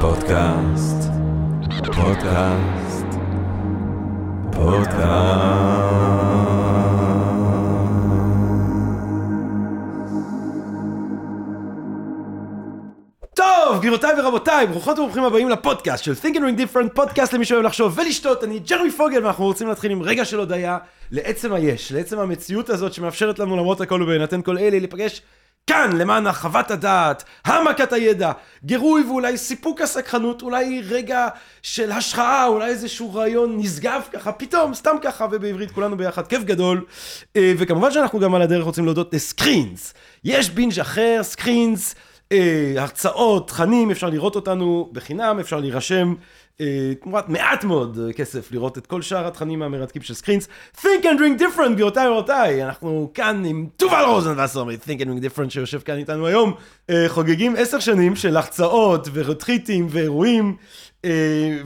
פודקאסט, פודקאסט, פודקאסט. טוב, גבירותיי ורבותיי, ברוכות וברוכים הבאים לפודקאסט של Think and Ring Different, פודקאסט למי שאוהב לחשוב ולשתות, אני ג'רמי פוגל ואנחנו רוצים להתחיל עם רגע של הודיה לעצם היש, לעצם המציאות הזאת שמאפשרת לנו למרות הכל ובהינתן כל אלה להיפגש כאן למען הרחבת הדעת, העמקת הידע, גירוי ואולי סיפוק הסקרנות, אולי רגע של השהאה, אולי איזשהו רעיון נשגב ככה, פתאום, סתם ככה, ובעברית כולנו ביחד, כיף גדול. אה, וכמובן שאנחנו גם על הדרך רוצים להודות ל Screens. יש בינג' אחר, Screens, אה, הרצאות, תכנים, אפשר לראות אותנו בחינם, אפשר להירשם. תמורת מעט מאוד כסף לראות את כל שאר התכנים המרתקים של Screens. Think and Drink Different, גבירותיי ורבותיי, אנחנו כאן עם תובל רוזנבסר מ-Think and Drink Different שיושב כאן איתנו היום, חוגגים עשר שנים של החצאות ורטריטים ואירועים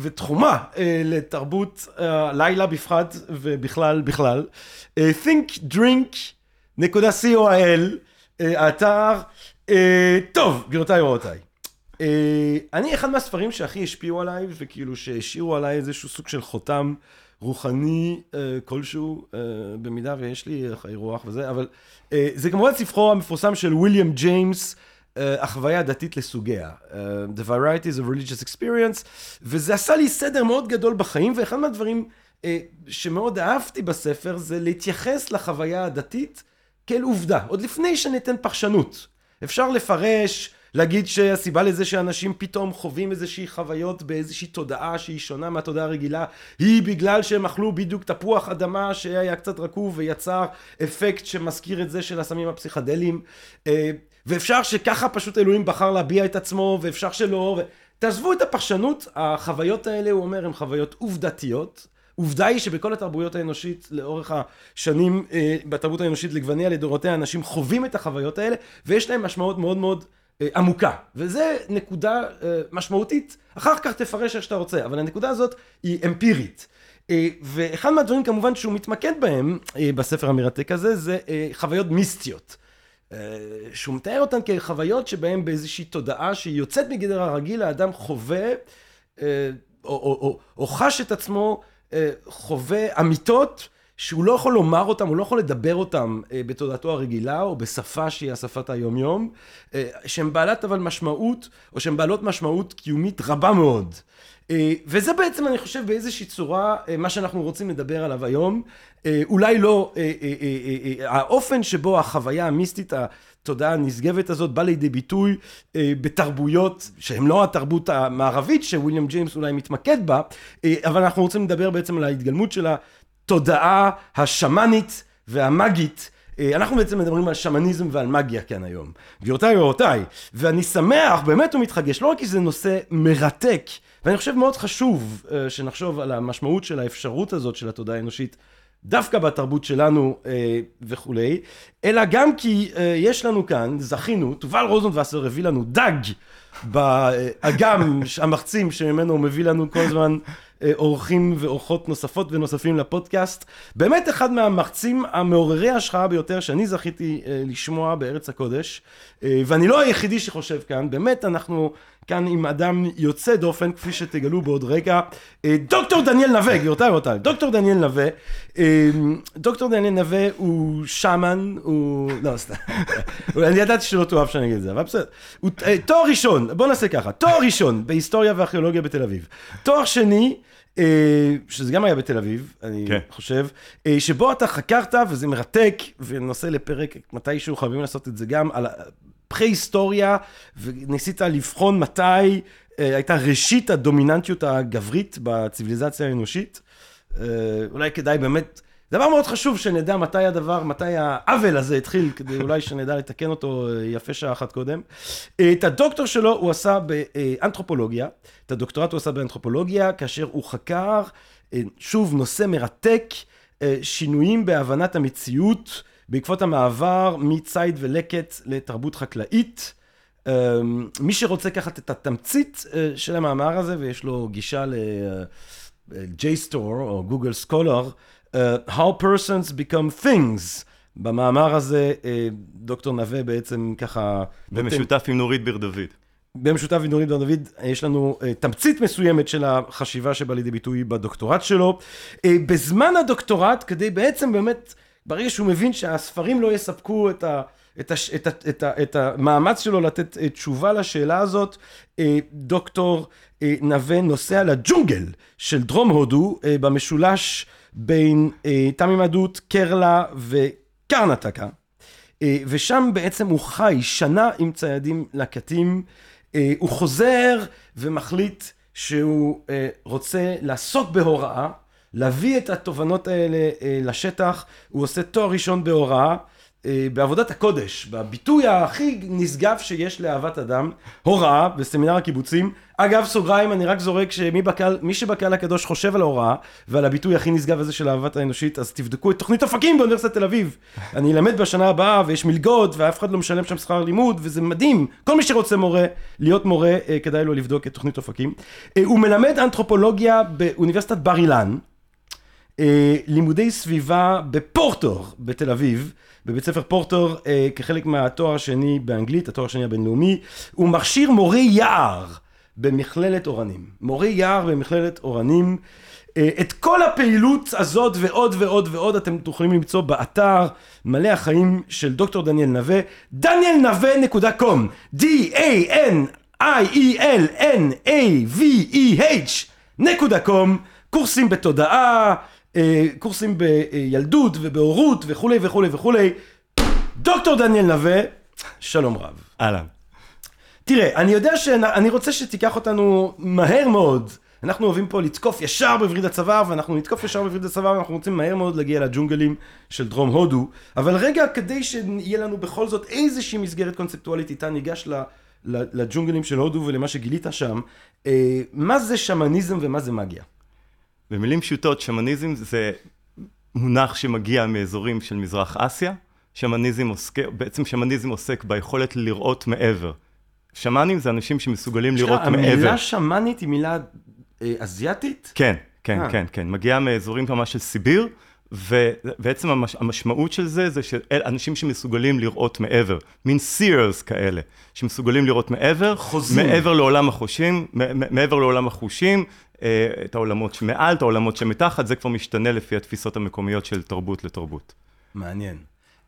ותחומה לתרבות לילה בפחד ובכלל בכלל. thinkdrink.co.il, האתר. טוב, גבירותיי ורבותיי. Uh, אני אחד מהספרים שהכי השפיעו עליי וכאילו שהשאירו עליי איזשהו סוג של חותם רוחני uh, כלשהו uh, במידה ויש לי חיי רוח וזה אבל זה כמובן ספרו המפורסם של ויליאם ג'יימס החוויה הדתית לסוגיה The Varieties of Religious Experience וזה עשה לי סדר מאוד גדול בחיים ואחד מהדברים שמאוד אהבתי בספר זה להתייחס לחוויה הדתית כאל עובדה עוד לפני שניתן פרשנות. אפשר לפרש להגיד שהסיבה לזה שאנשים פתאום חווים איזושהי חוויות באיזושהי תודעה שהיא שונה מהתודעה הרגילה היא בגלל שהם אכלו בדיוק תפוח אדמה שהיה קצת רקוב ויצר אפקט שמזכיר את זה של הסמים הפסיכדליים. ואפשר שככה פשוט אלוהים בחר להביע את עצמו ואפשר שלא. תעזבו את הפרשנות החוויות האלה הוא אומר הן חוויות עובדתיות. עובדה היא שבכל התרבויות האנושית לאורך השנים בתרבות האנושית לגווניה לדורותיה אנשים חווים את החוויות האלה ויש להם משמעות מאוד מאוד עמוקה, וזה נקודה משמעותית, אחר כך תפרש איך שאתה רוצה, אבל הנקודה הזאת היא אמפירית. ואחד מהדברים כמובן שהוא מתמקד בהם בספר המרתק הזה, זה חוויות מיסטיות. שהוא מתאר אותן כחוויות שבהן באיזושהי תודעה שהיא יוצאת מגדר הרגיל, האדם חווה, או, או, או, או חש את עצמו, חווה אמיתות, שהוא לא יכול לומר אותם, הוא לא יכול לדבר אותם בתודעתו הרגילה, או בשפה שהיא השפת היומיום, שהן בעלת אבל משמעות, או שהן בעלות משמעות קיומית רבה מאוד. וזה בעצם, אני חושב, באיזושהי צורה, מה שאנחנו רוצים לדבר עליו היום. אולי לא, האופן שבו החוויה המיסטית, התודעה הנשגבת הזאת, בא לידי ביטוי בתרבויות שהן לא התרבות המערבית, שוויליאם ג'יימס אולי מתמקד בה, אבל אנחנו רוצים לדבר בעצם על ההתגלמות שלה. תודעה השמאנית והמאגית, אנחנו בעצם מדברים על שמניזם ועל מגיה כאן היום. גבירותיי ורבותיי, ואני שמח, באמת ומתחגש, לא רק כי זה נושא מרתק, ואני חושב מאוד חשוב שנחשוב על המשמעות של האפשרות הזאת של התודעה האנושית, דווקא בתרבות שלנו וכולי, אלא גם כי יש לנו כאן, זכינו, תובל רוזנבסר הביא לנו דג באגם המחצים שממנו הוא מביא לנו כל הזמן אורחים ואורחות נוספות ונוספים לפודקאסט. באמת אחד מהמחצים המעוררי ההשחאה ביותר שאני זכיתי לשמוע בארץ הקודש, ואני לא היחידי שחושב כאן, באמת אנחנו כאן עם אדם יוצא דופן, כפי שתגלו בעוד רגע, דוקטור דניאל נווה, גבירותיי ורבותיי, דוקטור דניאל נווה, דוקטור דניאל נווה הוא שמן, הוא, לא סתם, אני ידעתי שלא תאהב שאני אגיד את זה, אבל בסדר, הוא תואר ראשון, בוא נעשה ככה, תואר ראשון בהיסטוריה וארכיאולוגיה בתל אביב, תואר שני, שזה גם היה בתל אביב, אני חושב, שבו אתה חקרת, וזה מרתק, ונושא לפרק מתישהו חייבים לעשות את זה גם, על פרה-היסטוריה, וניסית לבחון מתי הייתה ראשית הדומיננטיות הגברית בציוויליזציה האנושית. אולי כדאי באמת, דבר מאוד חשוב שנדע מתי הדבר, מתי העוול הזה התחיל, כדי אולי שנדע לתקן אותו יפה שעה אחת קודם. את הדוקטור שלו הוא עשה באנתרופולוגיה, את הדוקטורט הוא עשה באנתרופולוגיה, כאשר הוא חקר, שוב, נושא מרתק, שינויים בהבנת המציאות, בעקבות המעבר מציד ולקט לתרבות חקלאית. מי שרוצה לקחת את התמצית של המאמר הזה, ויש לו גישה ל-JSTOR או Google Scholar, How persons become things. במאמר הזה דוקטור נווה בעצם ככה... במשותף עם נורית בר דוד. במשותף עם דורית בר דוד, יש לנו uh, תמצית מסוימת של החשיבה שבא לידי ביטוי בדוקטורט שלו. Uh, בזמן הדוקטורט, כדי בעצם באמת, ברגע שהוא מבין שהספרים לא יספקו את ה... את, הש, את, את, את, את המאמץ שלו לתת uh, תשובה לשאלה הזאת, uh, דוקטור uh, נווה נוסע לג'ונגל של דרום הודו, במשולש בין תמימדות, קרלה וקרנטקה. ושם בעצם הוא חי שנה עם ציידים לקטים. הוא חוזר ומחליט שהוא רוצה לעסוק בהוראה, להביא את התובנות האלה לשטח. הוא עושה תואר ראשון בהוראה. אה, בעבודת הקודש, בביטוי הכי נשגב שיש לאהבת אדם, הוראה בסמינר הקיבוצים. אגב, סוגריים, אני רק זורק שמי בקהל, מי שבקהל הקדוש חושב על ההוראה ועל הביטוי הכי נשגב הזה של אהבת האנושית, אז תבדקו את תוכנית אופקים באוניברסיטת תל אביב. אני אלמד בשנה הבאה ויש מלגות ואף אחד לא משלם שם שכר לימוד וזה מדהים. כל מי שרוצה מורה, להיות מורה, אה, כדאי לו לבדוק את תוכנית אופקים. אה, הוא מלמד אנתרופולוגיה באוניברסיטת בר אילן. לימודי סביבה בפורטור בתל אביב. בבית ספר פורטור אה, כחלק מהתואר השני באנגלית, התואר השני הבינלאומי, הוא מכשיר מורי יער במכללת אורנים. מורי יער במכללת אורנים. אה, את כל הפעילות הזאת ועוד ועוד ועוד אתם תוכלים למצוא באתר מלא החיים של דוקטור דניאל נווה, danielnave.com, D-A-N-I-E-L-N-A-V-E-H נקודה קום, קורסים בתודעה, קורסים בילדות ובהורות וכולי וכולי וכולי. דוקטור דניאל נווה, שלום רב. אהלן. תראה, אני יודע שאני רוצה שתיקח אותנו מהר מאוד. אנחנו אוהבים פה לתקוף ישר בווריד הצוואר, ואנחנו נתקוף ישר בווריד הצוואר, ואנחנו רוצים מהר מאוד להגיע לג'ונגלים של דרום הודו. אבל רגע, כדי שיהיה לנו בכל זאת איזושהי מסגרת קונספטואלית איתה, ניגש לג'ונגלים של הודו ולמה שגילית שם. אה, מה זה שמניזם ומה זה מגיה? במילים פשוטות, שמניזם זה מונח שמגיע מאזורים של מזרח אסיה. שמניזם עוסק, בעצם שמניזם עוסק ביכולת לראות מעבר. שמנים זה אנשים שמסוגלים לראות מעבר. המילה שמנית היא מילה אה, אזייתית? כן, כן, אה. כן, כן. מגיעה מאזורים ממש של סיביר, ובעצם המש, המשמעות של זה, זה שאנשים שמסוגלים לראות מעבר, מין seers כאלה, שמסוגלים לראות מעבר, חוזים. מעבר לעולם החושים, מעבר לעולם החושים, את העולמות שמעל, את העולמות שמתחת, זה כבר משתנה לפי התפיסות המקומיות של תרבות לתרבות. מעניין.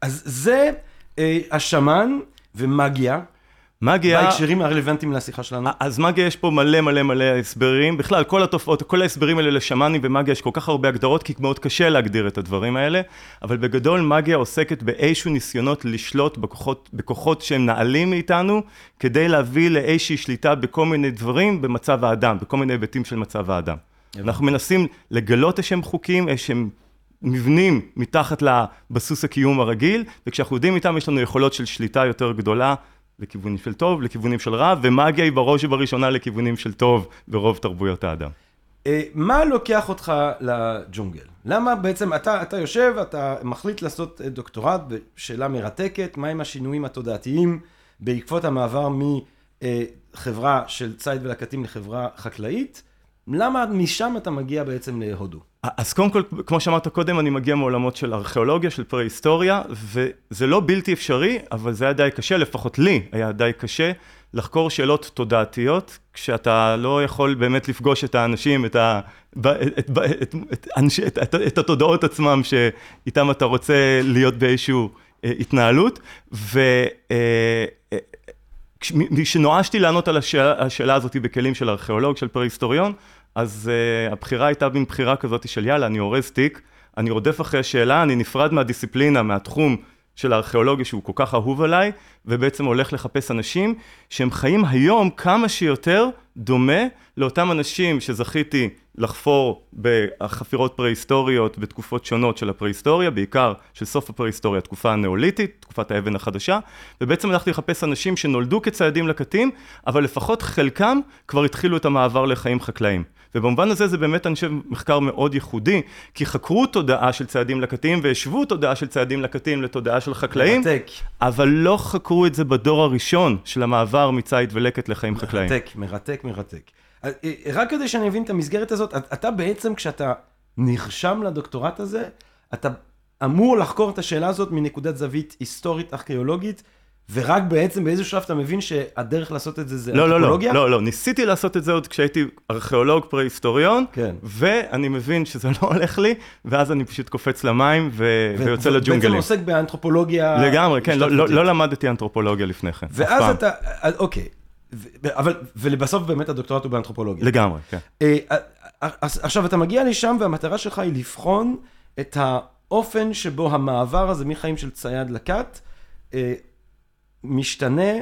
אז זה אה, השמן ומגיה. מגיה... בהקשרים הרלוונטיים לשיחה שלנו. אז מגיה יש פה מלא מלא מלא הסברים. בכלל, כל התופעות, כל ההסברים האלה לשמאנים ומגיה, יש כל כך הרבה הגדרות, כי מאוד קשה להגדיר את הדברים האלה. אבל בגדול, מגיה עוסקת באיזשהו ניסיונות לשלוט בכוחות, בכוחות שהם נעלים מאיתנו, כדי להביא לאיזושהי שליטה בכל מיני דברים במצב האדם, בכל מיני היבטים של מצב האדם. אנחנו מנסים לגלות איזשהם חוקים, איזשהם מבנים מתחת לבסוס הקיום הרגיל, וכשאנחנו יודעים איתם יש לנו יכולות של שליטה יותר גדולה לכיוונים של טוב, לכיוונים של רע, ומאגיה היא בראש ובראשונה לכיוונים של טוב ברוב תרבויות האדם. אה, מה לוקח אותך לג'ונגל? למה בעצם אתה, אתה יושב, אתה מחליט לעשות אה, דוקטורט בשאלה מרתקת, מהם השינויים התודעתיים בעקבות המעבר מחברה של ציד ולקטים לחברה חקלאית? למה משם אתה מגיע בעצם להודו? אז קודם כל, כמו שאמרת קודם, אני מגיע מעולמות של ארכיאולוגיה, של פרה-היסטוריה, וזה לא בלתי אפשרי, אבל זה היה די קשה, לפחות לי היה די קשה, לחקור שאלות תודעתיות, כשאתה לא יכול באמת לפגוש את האנשים, את, ה, את, את, את, את, את, את, את התודעות עצמם, שאיתם אתה רוצה להיות באיזושהי אה, התנהלות, ו... אה, אה, לענות על השאלה, השאלה הזאת בכלים של ארכיאולוג, של פרה-היסטוריון, אז uh, הבחירה הייתה מין בחירה כזאת של יאללה, אני אורז תיק, אני רודף אחרי השאלה, אני נפרד מהדיסציפלינה, מהתחום של הארכיאולוגיה שהוא כל כך אהוב עליי, ובעצם הולך לחפש אנשים שהם חיים היום כמה שיותר דומה לאותם אנשים שזכיתי לחפור בחפירות פרה-היסטוריות בתקופות שונות של הפרה-היסטוריה, בעיקר של סוף הפרה-היסטוריה, תקופה הנאוליתית, תקופת האבן החדשה, ובעצם הלכתי לחפש אנשים שנולדו כציידים לקטים, אבל לפחות חלקם כבר התחילו את המעבר לחיים חקלאיים. ובמובן הזה זה באמת, חושב, מחקר מאוד ייחודי, כי חקרו תודעה של ציידים לקטים והשוו תודעה של ציידים לקטים לתודעה של חקלאים, מרתק. אבל לא חקרו את זה בדור הראשון של המעבר מצייד ולקט לחיים מרתק, חקלאיים. מרתק, מרתק, מרתק. אה, רק כדי שאני אבין את המסגרת הזאת, אתה בעצם, כשאתה נרשם לדוקטורט הזה, אתה אמור לחקור את השאלה הזאת מנקודת זווית היסטורית, ארכיאולוגית, ורק בעצם באיזשהו שלב אתה מבין שהדרך לעשות את זה זה לא, לא, לא, אנתרופולוגיה? לא, לא, ניסיתי לעשות את זה עוד כשהייתי ארכיאולוג פרה-היסטוריון, כן. ואני מבין שזה לא הולך לי, ואז אני פשוט קופץ למים ו- ויוצא בעצם לג'ונגלים. עוסק באנתרופולוגיה... לגמרי, כן, לא- לא. לא למדתי אנתרופולוגיה לפני כן, ואז. אתה, אז אוקיי, ו- אבל, ולבסוף באמת הדוקטורט הוא באנתרופולוגיה. לגמרי, כן. אה, אה, אז עכשיו אתה מגיע לשם והמטרה שלך היא לבחון את האופן שבו המעבר הזה מחיים של צייד לכת אה, משתנה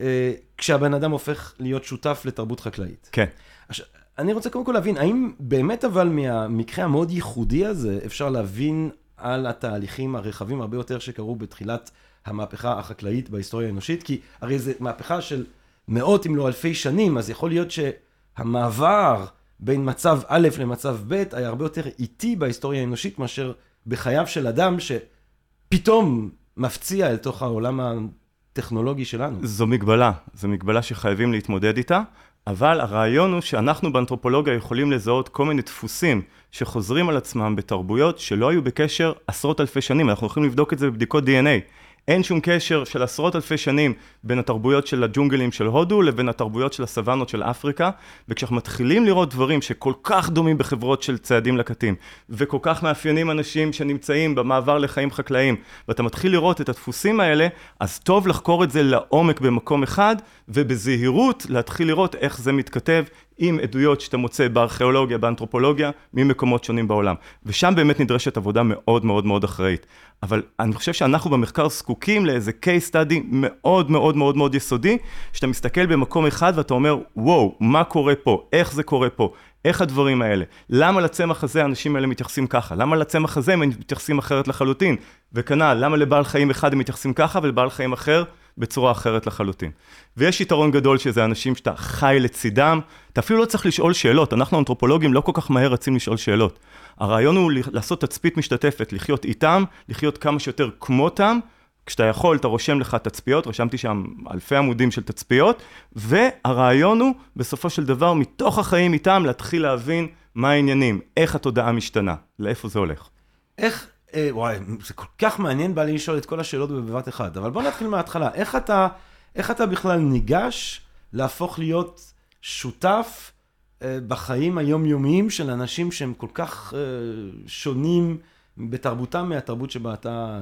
אה, כשהבן אדם הופך להיות שותף לתרבות חקלאית. כן. עכשיו, אני רוצה קודם כל להבין, האם באמת אבל מהמקרה המאוד ייחודי הזה אפשר להבין על התהליכים הרחבים הרבה יותר שקרו בתחילת המהפכה החקלאית בהיסטוריה האנושית? כי הרי זו מהפכה של מאות אם לא אלפי שנים, אז יכול להיות שהמעבר בין מצב א' למצב ב' היה הרבה יותר איטי בהיסטוריה האנושית מאשר בחייו של אדם שפתאום מפציע אל תוך העולם הטכנולוגי שלנו. זו מגבלה, זו מגבלה שחייבים להתמודד איתה, אבל הרעיון הוא שאנחנו באנתרופולוגיה יכולים לזהות כל מיני דפוסים שחוזרים על עצמם בתרבויות שלא היו בקשר עשרות אלפי שנים, אנחנו יכולים לבדוק את זה בבדיקות DNA. אין שום קשר של עשרות אלפי שנים בין התרבויות של הג'ונגלים של הודו לבין התרבויות של הסוואנות של אפריקה, וכשאנחנו מתחילים לראות דברים שכל כך דומים בחברות של ציידים לקטים, וכל כך מאפיינים אנשים שנמצאים במעבר לחיים חקלאיים, ואתה מתחיל לראות את הדפוסים האלה, אז טוב לחקור את זה לעומק במקום אחד, ובזהירות להתחיל לראות איך זה מתכתב עם עדויות שאתה מוצא בארכיאולוגיה, באנתרופולוגיה, ממקומות שונים בעולם. ושם באמת נדרשת עבודה מאוד מאוד מאוד אחראית. אבל אני חושב שאנחנו במחקר זקוקים לאיזה case study מאוד מאוד מאוד מאוד יסודי, שאתה מסתכל במקום אחד ואתה אומר, וואו, מה קורה פה? איך זה קורה פה? איך הדברים האלה? למה לצמח הזה האנשים האלה מתייחסים ככה? למה לצמח הזה הם מתייחסים אחרת לחלוטין? וכנ"ל, למה לבעל חיים אחד הם מתייחסים ככה ולבעל חיים אחר בצורה אחרת לחלוטין? ויש יתרון גדול שזה אנשים שאתה חי לצידם, אתה אפילו לא צריך לשאול שאלות, אנחנו האנתרופולוגים לא כל כך מהר רצים לשאול שאלות. הרעיון הוא לעשות תצפית משתתפת, לחיות איתם, לחיות כמה שיותר כמותם, כשאתה יכול, אתה רושם לך תצפיות, רשמתי שם אלפי עמודים של תצפיות, והרעיון הוא, בסופו של דבר, מתוך החיים איתם, להתחיל להבין מה העניינים, איך התודעה משתנה, לאיפה זה הולך. איך, וואי, זה כל כך מעניין, בא לי לשאול את כל השאלות בבת אחת, אבל בוא נתחיל מההתחלה. איך אתה, איך אתה בכלל ניגש להפוך להיות שותף אה, בחיים היומיומיים של אנשים שהם כל כך אה, שונים בתרבותם מהתרבות שבה אתה אה,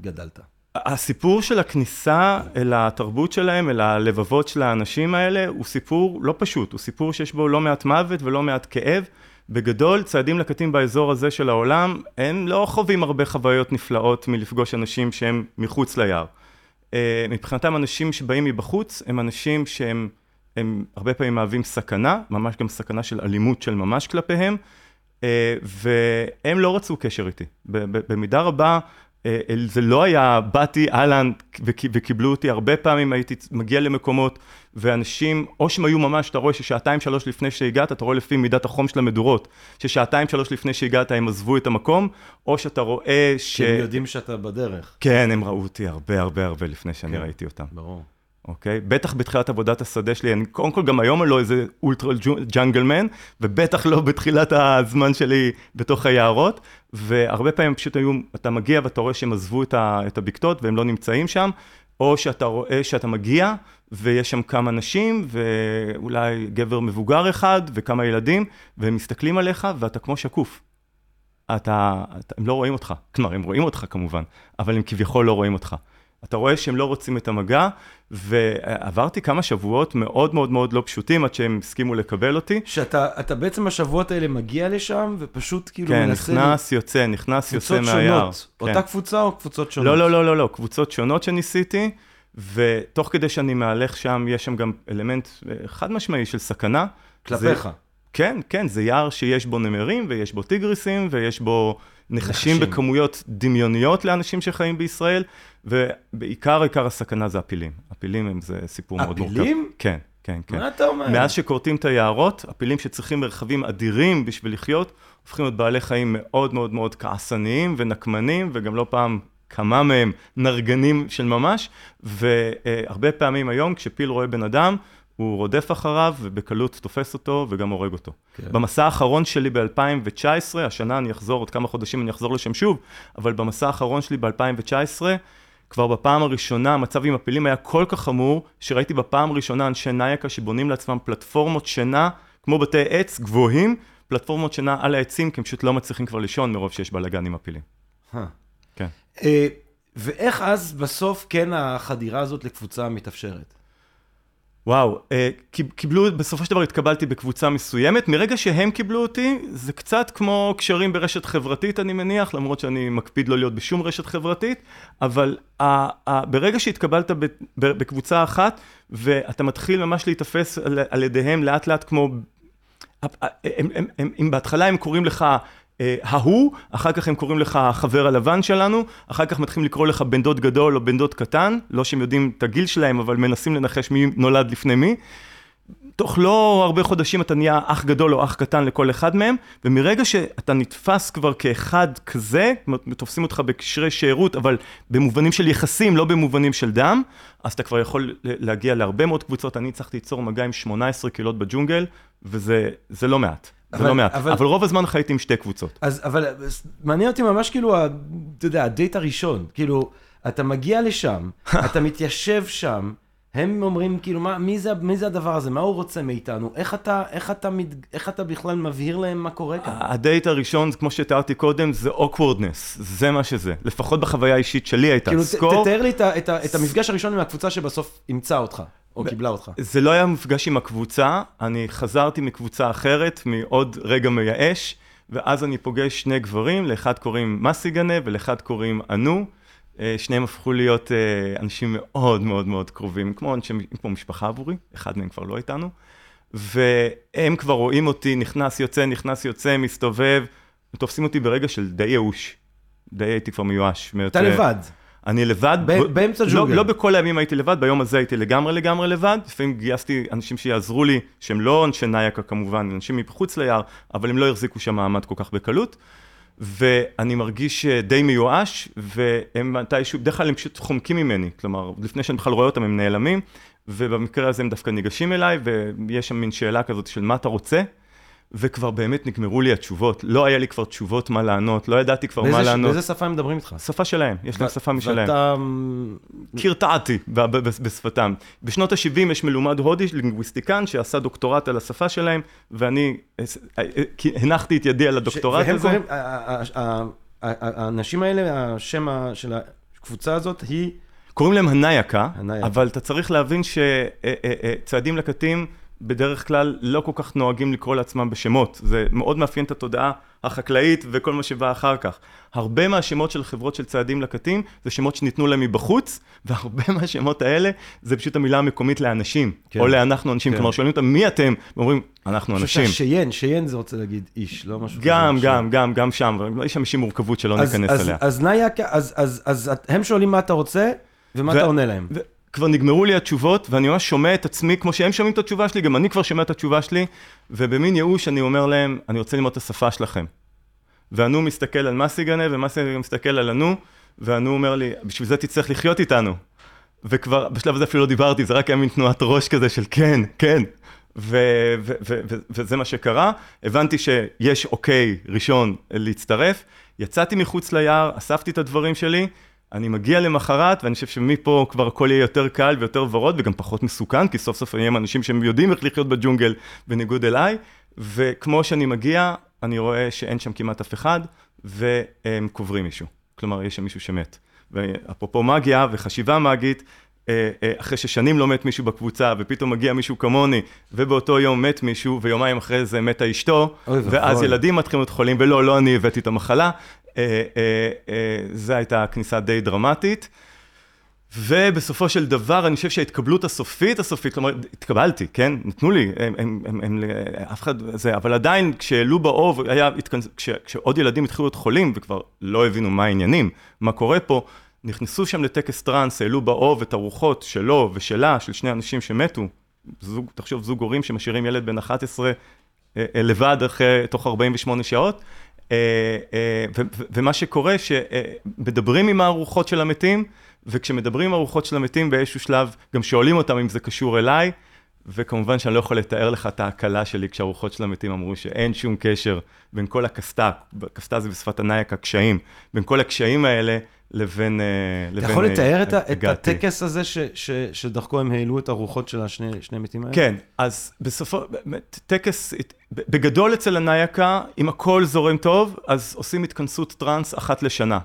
גדלת? הסיפור של הכניסה אל התרבות שלהם, אל הלבבות של האנשים האלה, הוא סיפור לא פשוט, הוא סיפור שיש בו לא מעט מוות ולא מעט כאב. בגדול, צעדים לקטים באזור הזה של העולם, הם לא חווים הרבה חוויות נפלאות מלפגוש אנשים שהם מחוץ ליער. אה, מבחינתם אנשים שבאים מבחוץ, הם אנשים שהם הם הרבה פעמים מהווים סכנה, ממש גם סכנה של אלימות של ממש כלפיהם, אה, והם לא רצו קשר איתי. במידה רבה, זה לא היה, באתי, אהלן, וקיבלו אותי, הרבה פעמים הייתי מגיע למקומות, ואנשים, או שהם היו ממש, אתה רואה ששעתיים שלוש לפני שהגעת, אתה רואה לפי מידת החום של המדורות, ששעתיים שלוש לפני שהגעת הם עזבו את המקום, או שאתה רואה ש... כי הם יודעים שאתה בדרך. כן, הם ראו אותי הרבה הרבה הרבה לפני שאני כן, ראיתי אותם. ברור. אוקיי? בטח בתחילת עבודת השדה שלי, אני קודם כל גם היום אני לא איזה אולטרה ג'אנגלמן, ובטח לא בתחילת הזמן שלי בתוך היערות, והרבה פעמים פשוט היו, אתה מגיע ואתה רואה שהם עזבו את, ה, את הבקתות והם לא נמצאים שם, או שאתה רואה שאתה מגיע ויש שם כמה נשים, ואולי גבר מבוגר אחד וכמה ילדים, והם מסתכלים עליך ואתה כמו שקוף. אתה, אתה, הם לא רואים אותך, כלומר, הם רואים אותך כמובן, אבל הם כביכול לא רואים אותך. אתה רואה שהם לא רוצים את המגע, ועברתי כמה שבועות מאוד מאוד מאוד לא פשוטים עד שהם הסכימו לקבל אותי. שאתה בעצם בשבועות האלה מגיע לשם, ופשוט כאילו כן, מנסה... נכנס, יוצא, נכנס, יוצא מהיער. קבוצות שונות. כן. אותה קבוצה או קבוצות שונות? לא, לא, לא, לא, לא, קבוצות שונות שניסיתי, ותוך כדי שאני מהלך שם, יש שם גם אלמנט אה, חד משמעי של סכנה. כלפיך. זה, כן, כן, זה יער שיש בו נמרים, ויש בו טיגריסים, ויש בו נחשים, נחשים. בכמויות דמיוניות לאנשים שחיים בישראל, ובעיקר, עיקר הסכנה זה הפילים. הפילים הם זה סיפור מאוד מורכב. הפילים? כן, כן, כן. מה אתה אומר? מאז שכורתים את היערות, הפילים שצריכים מרחבים אדירים בשביל לחיות, הופכים להיות בעלי חיים מאוד מאוד מאוד כעסניים ונקמנים, וגם לא פעם כמה מהם נרגנים של ממש, והרבה פעמים היום כשפיל רואה בן אדם, הוא רודף אחריו ובקלות תופס אותו וגם הורג אותו. כן. במסע האחרון שלי ב-2019, השנה אני אחזור, עוד כמה חודשים אני אחזור לשם שוב, אבל במסע האחרון שלי ב-2019, כבר בפעם הראשונה המצב עם הפילים היה כל כך חמור, שראיתי בפעם הראשונה אנשי נייקה שבונים לעצמם פלטפורמות שינה, כמו בתי עץ גבוהים, פלטפורמות שינה על העצים, כי הם פשוט לא מצליחים כבר לישון מרוב שיש בלאגן עם הפילים. כן. אה, ואיך אז בסוף כן החדירה הזאת לקבוצה מתאפשרת? וואו, אה, קיבלו, בסופו של דבר התקבלתי בקבוצה מסוימת, מרגע שהם קיבלו אותי, זה קצת כמו קשרים ברשת חברתית, אני מניח, למרות שאני מקפיד לא להיות בשום רשת חברתית, אבל ה, ה, ברגע שהתקבלת ב, ב, בקבוצה אחת, ואתה מתחיל ממש להיתפס על, על ידיהם לאט לאט כמו... אם בהתחלה הם קוראים לך ההוא, אחר כך הם קוראים לך החבר הלבן שלנו, אחר כך מתחילים לקרוא לך בן דוד גדול או בן דוד קטן, לא שהם יודעים את הגיל שלהם, אבל מנסים לנחש מי נולד לפני מי. תוך לא הרבה חודשים אתה נהיה אח גדול או אח קטן לכל אחד מהם, ומרגע שאתה נתפס כבר כאחד כזה, תופסים אותך בקשרי שארות, אבל במובנים של יחסים, לא במובנים של דם, אז אתה כבר יכול להגיע להרבה מאוד קבוצות. אני הצלחתי ליצור מגע עם 18 קהילות בג'ונגל, וזה לא מעט. זה לא מעט, אבל, רוב הזמן חייתי עם שתי קבוצות. אז, אבל מעניין אותי ממש כאילו, אתה יודע, הדייט הראשון, כאילו, אתה מגיע לשם, אתה מתיישב שם, הם אומרים, כאילו, מה, מי, זה, מי זה הדבר הזה? מה הוא רוצה מאיתנו? איך אתה, איך אתה, איך אתה בכלל מבהיר להם מה קורה כאן? הדייט הראשון, כמו שתיארתי קודם, זה awkwardness, זה מה שזה. לפחות בחוויה האישית שלי הייתה. כאילו, סקור... תתאר לי את, את, את המפגש הראשון עם הקבוצה שבסוף אימצה אותך. או קיבלה אותך. זה לא היה מפגש עם הקבוצה, אני חזרתי מקבוצה אחרת, מעוד רגע מייאש, ואז אני פוגש שני גברים, לאחד קוראים מסי גנה ולאחד קוראים אנו. אה, שניהם הפכו להיות אה, אנשים מאוד מאוד מאוד קרובים, כמו אנשי, כמו משפחה עבורי, אחד מהם כבר לא איתנו. והם כבר רואים אותי, נכנס, יוצא, נכנס, יוצא, מסתובב, ותופסים אותי ברגע של די ייאוש. די הייתי כבר מיואש. אתה לבד. אני לבד. באמצע לא, ג'ונגל. לא בכל הימים הייתי לבד, ביום הזה הייתי לגמרי לגמרי לבד. לפעמים גייסתי אנשים שיעזרו לי, שהם לא אנשי נייקה כמובן, אנשים מחוץ ליער, אבל הם לא החזיקו שם מעמד כל כך בקלות. ואני מרגיש אה, די מיואש, והם מתישהו, בדרך כלל הם פשוט חומקים ממני, כלומר, לפני שאני בכלל רואה אותם הם נעלמים, ובמקרה הזה הם דווקא ניגשים אליי, ויש שם מין שאלה כזאת של מה אתה רוצה? וכבר באמת נגמרו לי התשובות. לא היה לי כבר תשובות מה לענות, לא ידעתי כבר מה לענות. באיזה שפה הם מדברים איתך? שפה שלהם, יש להם שפה משלהם. ואתה... קרטעתי בשפתם. בשנות ה-70 יש מלומד הודי, לינגוויסטיקן, שעשה דוקטורט על השפה שלהם, ואני הנחתי את ידי על הדוקטורט הזה. והם קוראים, האנשים האלה, השם של הקבוצה הזאת היא... קוראים להם הנייקה, אבל אתה צריך להבין שצעדים לקטים... בדרך כלל לא כל כך נוהגים לקרוא לעצמם בשמות, זה מאוד מאפיין את התודעה החקלאית וכל מה שבא אחר כך. הרבה מהשמות של חברות של צעדים לקטים זה שמות שניתנו להם מבחוץ, והרבה מהשמות האלה זה פשוט המילה המקומית לאנשים, כן. או לאנחנו אנשים, כן. כלומר שואלים אותם מי אתם, ואומרים אנחנו אנשים. שיין, שיין זה רוצה להגיד איש, לא משהו גם, כזה. גם, גם, גם שם, יש שם איזושהי מורכבות שלא אז, ניכנס אז, אליה. אז נאיה, אז, אז, אז, אז הם שואלים מה אתה רוצה, ומה ו- אתה עונה להם. ו- כבר נגמרו לי התשובות, ואני ממש שומע את עצמי, כמו שהם שומעים את התשובה שלי, גם אני כבר שומע את התשובה שלי, ובמין ייאוש אני אומר להם, אני רוצה ללמוד את השפה שלכם. ואנו מסתכל על מסי גנה, ומסי מסתכל על אנו, ואנו אומר לי, בשביל זה תצטרך לחיות איתנו. וכבר, בשלב הזה אפילו לא דיברתי, זה רק היה מין תנועת ראש כזה של כן, כן. ו- ו- ו- ו- וזה מה שקרה, הבנתי שיש אוקיי ראשון להצטרף, יצאתי מחוץ ליער, אספתי את הדברים שלי, אני מגיע למחרת, ואני חושב שמפה כבר הכל יהיה יותר קל ויותר ורוד, וגם פחות מסוכן, כי סוף סוף אני עם אנשים שהם יודעים איך לחיות בג'ונגל בניגוד אליי, וכמו שאני מגיע, אני רואה שאין שם כמעט אף אחד, והם קוברים מישהו. כלומר, יש שם מישהו שמת. ואפרופו מגיה וחשיבה מגית, אה, אה, אחרי ששנים לא מת מישהו בקבוצה, ופתאום מגיע מישהו כמוני, ובאותו יום מת מישהו, ויומיים אחרי זה מתה אשתו, ואז ילדים מתחילים להיות חולים, ולא, לא אני הבאתי את המחלה, זו הייתה כניסה די דרמטית. ובסופו של דבר, אני חושב שההתקבלות הסופית, הסופית, כלומר, התקבלתי, כן? נתנו לי, הם, הם, הם, הם, אף אחד, זה, אבל עדיין, כשהעלו באוב, היה, כש, כשעוד ילדים התחילו להיות חולים, וכבר לא הבינו מה העניינים, מה קורה פה, נכנסו שם לטקס טראנס, העלו באוב את הרוחות שלו ושלה, של שני אנשים שמתו. זוג, תחשוב, זוג הורים שמשאירים ילד בן 11 לבד אחרי, תוך 48 שעות. אה, אה, ומה שקורה, שמדברים עם הארוחות של המתים, וכשמדברים עם הארוחות של המתים באיזשהו שלב, גם שואלים אותם אם זה קשור אליי, וכמובן שאני לא יכול לתאר לך את ההקלה שלי כשהרוחות של המתים אמרו שאין שום קשר בין כל הקסטה, קסטה זה בשפת הנייקה קשיים, בין כל הקשיים האלה, לבין... אה, אתה יכול אה, לתאר את. הטקס הזה שדרכו הם העלו את הרוחות של השני שני המתים האלה? כן, אז בסופו, באמת, טקס, בגדול אצל הנייקה, אם הכל זורם טוב, אז עושים התכנסות טראנס אחת לשנה.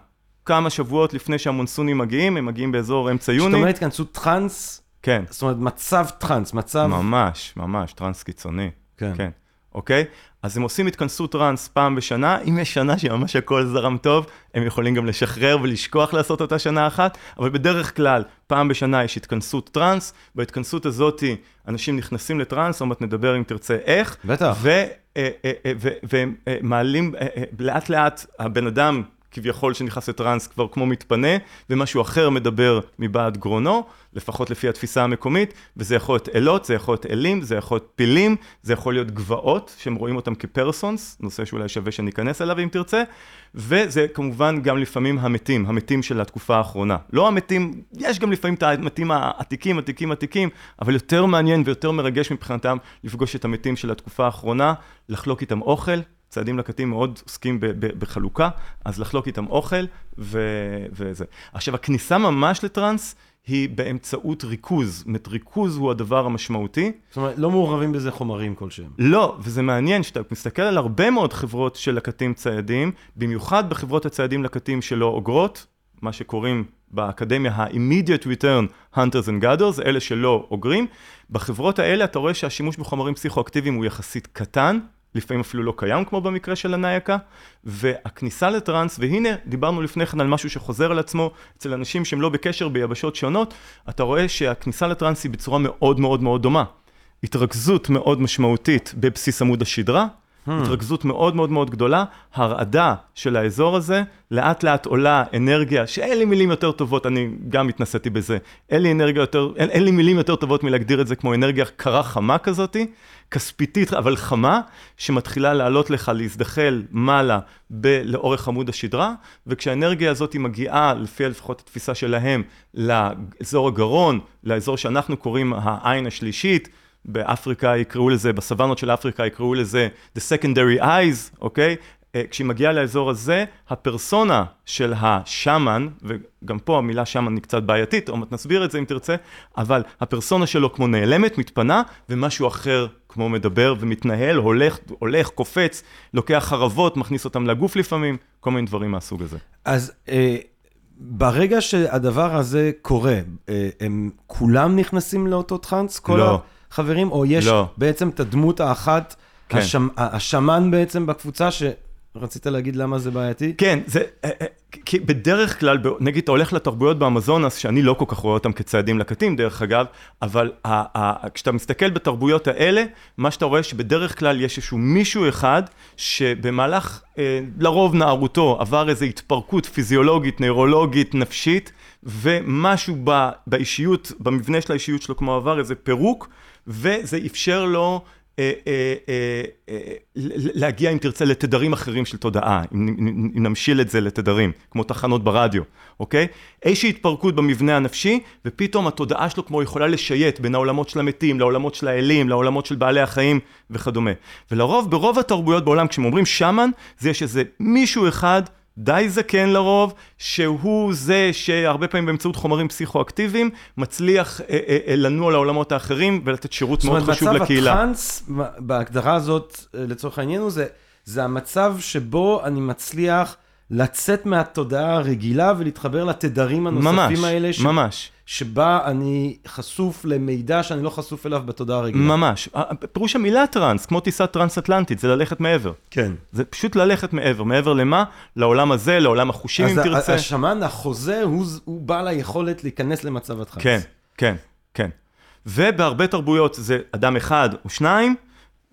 כמה שבועות לפני שהמונסונים מגיעים, הם מגיעים באזור אמצע יוני. זאת אומרת, התכנסות טראנס, כן, זאת אומרת, מצב טראנס, מצב... ממש, ממש, טראנס קיצוני. כן. כן, אוקיי? אז הם עושים התכנסות טראנס פעם בשנה, אם יש שנה שממש הכל זרם טוב, הם יכולים גם לשחרר ולשכוח לעשות אותה שנה אחת, אבל בדרך כלל, פעם בשנה יש התכנסות טראנס, בהתכנסות הזאת אנשים נכנסים לטראנס, עוד מעט נדבר אם תרצה איך, בטח. ו- אה, אה, אה, לאט לאט הבן אדם כביכול שנכנס לטראנס כבר כמו מתפנה, ומשהו אחר מדבר מבעד גרונו, לפחות לפי התפיסה המקומית, וזה יכול להיות אלות, זה יכול להיות אלים, זה יכול להיות פילים, זה יכול להיות גבעות, שהם רואים אותם כפרסונס, נושא שאולי שווה שניכנס אליו אם תרצה, וזה כמובן גם לפעמים המתים, המתים של התקופה האחרונה. לא המתים, יש גם לפעמים את המתים העתיקים, עתיקים, עתיקים, אבל יותר מעניין ויותר מרגש מבחינתם לפגוש את המתים של התקופה האחרונה, לחלוק איתם אוכל, צעדים לקטים מאוד עוסקים בחלוקה, אז לחלוק איתם אוכל ו- וזה. עכשיו, הכניסה ממש לטראנס היא באמצעות ריכוז. זאת אומרת, ריכוז הוא הדבר המשמעותי. זאת אומרת, לא מעורבים בזה חומרים כלשהם. לא, וזה מעניין שאתה מסתכל על הרבה מאוד חברות של לקטים ציידים, במיוחד בחברות הציידים לקטים שלא אוגרות, מה שקוראים באקדמיה ה-immediate return hunters and gatherers, אלה שלא אוגרים. בחברות האלה אתה רואה שהשימוש בחומרים פסיכואקטיביים הוא יחסית קטן, לפעמים אפילו לא קיים כמו במקרה של הנייקה, והכניסה לטראנס, והנה דיברנו לפני כן על משהו שחוזר על עצמו אצל אנשים שהם לא בקשר ביבשות שונות, אתה רואה שהכניסה לטראנס היא בצורה מאוד מאוד מאוד דומה. התרכזות מאוד משמעותית בבסיס עמוד השדרה. התרכזות מאוד מאוד מאוד גדולה, הרעדה של האזור הזה, לאט לאט עולה אנרגיה, שאין לי מילים יותר טובות, אני גם התנסיתי בזה, אין לי אנרגיה יותר, אין, אין לי מילים יותר טובות מלהגדיר את זה כמו אנרגיה קרה חמה כזאתי, כספיתית אבל חמה, שמתחילה לעלות לך, להזדחל מעלה ב- לאורך עמוד השדרה, וכשהאנרגיה הזאת מגיעה, לפי לפחות התפיסה שלהם, לאזור הגרון, לאזור שאנחנו קוראים העין השלישית, באפריקה יקראו לזה, בסוואנות של אפריקה יקראו לזה The Secondary Eyes, אוקיי? אה, כשהיא מגיעה לאזור הזה, הפרסונה של השאמן, וגם פה המילה שאמן היא קצת בעייתית, עוד מעט נסביר את זה אם תרצה, אבל הפרסונה שלו כמו נעלמת, מתפנה, ומשהו אחר כמו מדבר ומתנהל, הולך, הולך, קופץ, לוקח חרבות, מכניס אותם לגוף לפעמים, כל מיני דברים מהסוג הזה. אז אה, ברגע שהדבר הזה קורה, אה, הם כולם נכנסים לאותו טראנס? לא. החברים? או יש לא. בעצם את הדמות האחת, כן. השמ, השמן בעצם בקבוצה, שרצית להגיד למה זה בעייתי? כן, זה, אה, אה, כי בדרך כלל, נגיד אתה הולך לתרבויות באמזונס, שאני לא כל כך רואה אותם כצעדים לקטים דרך אגב, אבל ה- ה- כשאתה מסתכל בתרבויות האלה, מה שאתה רואה שבדרך כלל יש איזשהו מישהו אחד, שבמהלך, אה, לרוב נערותו, עבר איזו התפרקות פיזיולוגית, נוירולוגית, נפשית, ומשהו ב- באישיות, במבנה של האישיות שלו כמו עבר איזה פירוק, וזה אפשר לו אה, אה, אה, להגיע, אם תרצה, לתדרים אחרים של תודעה, אם נמשיל את זה לתדרים, כמו תחנות ברדיו, אוקיי? איזושהי התפרקות במבנה הנפשי, ופתאום התודעה שלו כמו יכולה לשייט בין העולמות של המתים, לעולמות של האלים, לעולמות של בעלי החיים וכדומה. ולרוב, ברוב התרבויות בעולם, כשהם אומרים שמן, זה יש איזה מישהו אחד, די זקן לרוב, שהוא זה שהרבה פעמים באמצעות חומרים פסיכואקטיביים, מצליח אה, אה, אה, לנוע לעולמות האחרים ולתת שירות מאוד חשוב זאת אומרת, לקהילה. מצב הטראנס, בהגדרה הזאת, אה, לצורך העניין, הוא זה, זה המצב שבו אני מצליח לצאת מהתודעה הרגילה ולהתחבר לתדרים הנוספים ממש, האלה, ש... ממש, שבה אני חשוף למידע שאני לא חשוף אליו בתודעה הרגילה. ממש. פירוש המילה טראנס, כמו טיסה טרנס-אטלנטית, זה ללכת מעבר. כן. זה פשוט ללכת מעבר. מעבר למה? לעולם הזה, לעולם החושים, אם אז תרצה. השמן, החוזה, הוא, הוא בעל היכולת להיכנס למצב הטראנס. כן, כן, כן. ובהרבה תרבויות זה אדם אחד או שניים,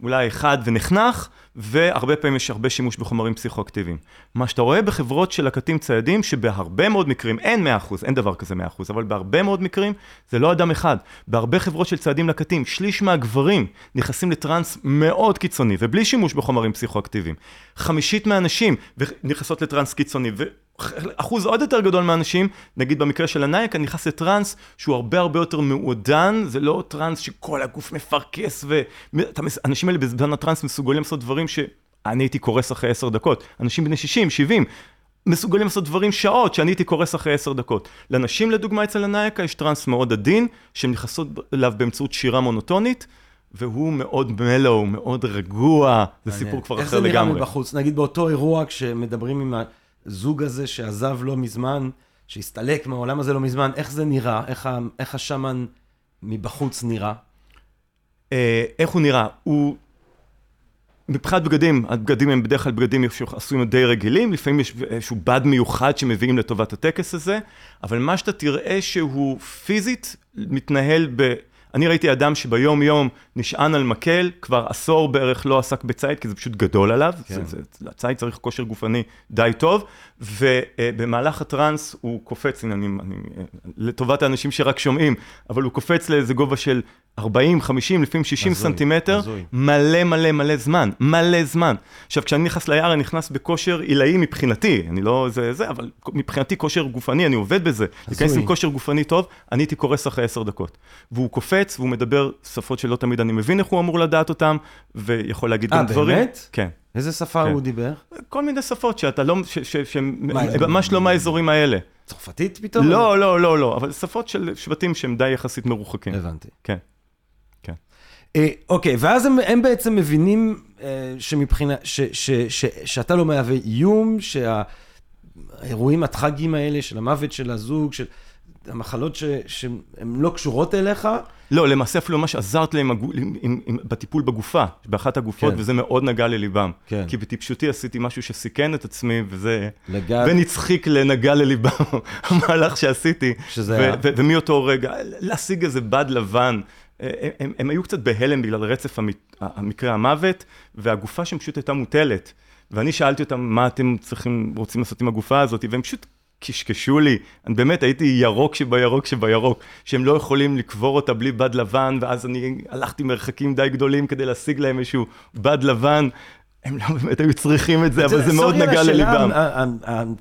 אולי אחד ונחנך, והרבה פעמים יש הרבה שימוש בחומרים פסיכואקטיביים. מה שאתה רואה בחברות של לקטים ציידים, שבהרבה מאוד מקרים, אין 100%, אין דבר כזה 100%, אבל בהרבה מאוד מקרים זה לא אדם אחד. בהרבה חברות של ציידים לקטים, שליש מהגברים נכנסים לטראנס מאוד קיצוני, ובלי שימוש בחומרים פסיכואקטיביים. חמישית מהנשים נכנסות לטראנס קיצוני, ואחוז עוד יותר גדול מהאנשים, נגיד במקרה של הנייקה, נכנס לטראנס שהוא הרבה הרבה יותר מעודן, זה לא טראנס שכל הגוף מפרכס, ואנשים האלה בזמן הטראנס מסוגלים לעשות דברים שאני הייתי קורס אחרי עשר דקות. אנשים בני 60, 70, מסוגלים לעשות דברים שעות, שאני הייתי קורס אחרי עשר דקות. לנשים, לדוגמה, אצל הנייקה יש טראנס מאוד עדין, שהן נכנסות אליו באמצעות שירה מונוטונית, והוא מאוד mellow, מאוד רגוע, זה סיפור כבר אחר לגמרי. איך זה נראה מבחוץ? נגיד באותו אירוע, כשמדברים עם הזוג הזה שעזב לא מזמן, שהסתלק מהעולם הזה לא מזמן, איך זה נראה? איך, איך השמן מבחוץ נראה? אה, איך הוא נראה? הוא... מבחינת בגדים, הבגדים הם בדרך כלל בגדים שעשויים די רגילים, לפעמים יש איזשהו בד מיוחד שמביאים לטובת הטקס הזה, אבל מה שאתה תראה שהוא פיזית מתנהל ב... אני ראיתי אדם שביום יום נשען על מקל, כבר עשור בערך לא עסק בציד, כי זה פשוט גדול עליו, כן. זה, זה, הציד צריך כושר גופני די טוב, ובמהלך הטראנס הוא קופץ, הנה אני, אני, לטובת האנשים שרק שומעים, אבל הוא קופץ לאיזה גובה של 40, 50, לפעמים 60 הזוי, סנטימטר, הזוי. מלא מלא מלא זמן, מלא זמן. עכשיו, כשאני נכנס ליער, אני נכנס בכושר עילאי מבחינתי, אני לא זה זה, אבל מבחינתי כושר גופני, אני עובד בזה. להיכנס עם כושר גופני טוב, אני הייתי קורס אחרי 10 דקות. והוא קופץ, והוא מדבר שפות שלא תמיד אני מבין איך הוא אמור לדעת אותם, ויכול להגיד 아, גם דברים. אה, באמת? כן. איזה שפה כן. הוא דיבר? כל מיני שפות שאתה לא, שהן ממש לא מהאזורים האלה. צרפתית פתאום? לא, לא, לא, לא, אבל שפות של שבטים שהם די יחסית מרוחקים. הבנתי. כן. אה, אוקיי, ואז הם, הם בעצם מבינים אה, שמבחינה, ש, ש, ש, שאתה לא מהווה איום, שהאירועים הטרגיים האלה של המוות של הזוג, של... המחלות שהן לא קשורות אליך. לא, למעשה אפילו ממש עזרת להם הגו, עם, עם, עם, בטיפול בגופה, באחת הגופות, כן. וזה מאוד נגע לליבם. כן. כי בטיפשותי עשיתי משהו שסיכן את עצמי, וזה... לגד... ונצחיק לנגע לליבם, המהלך שעשיתי. שזה היה... ומאותו רגע, להשיג איזה בד לבן. הם, הם, הם היו קצת בהלם בגלל רצף המקרה המוות, והגופה שם פשוט הייתה מוטלת. ואני שאלתי אותם, מה אתם צריכים, רוצים לעשות עם הגופה הזאת, והם פשוט קשקשו לי, אני באמת הייתי ירוק שבירוק שבירוק, שהם לא יכולים לקבור אותה בלי בד לבן, ואז אני הלכתי מרחקים די גדולים כדי להשיג להם איזשהו בד לבן. הם לא באמת היו צריכים את זה, אבל זה מאוד נגע לליבם.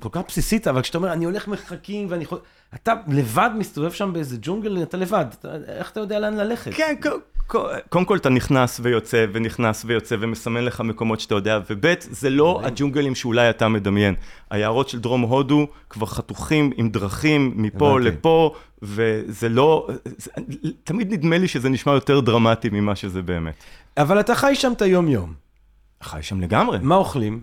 כל כך בסיסית, אבל כשאתה אומר, אני הולך מרחקים ואני יכול... אתה לבד מסתובב שם באיזה ג'ונגל, אתה לבד, איך אתה יודע לאן ללכת? כן, קודם כל אתה נכנס ויוצא ונכנס ויוצא ומסמן לך מקומות שאתה יודע, וב' זה לא הג'ונגלים שאולי אתה מדמיין. היערות של דרום הודו כבר חתוכים עם דרכים מפה לפה, וזה לא, זה, תמיד נדמה לי שזה נשמע יותר דרמטי ממה שזה באמת. אבל אתה חי שם את היום-יום. חי שם לגמרי. מה אוכלים?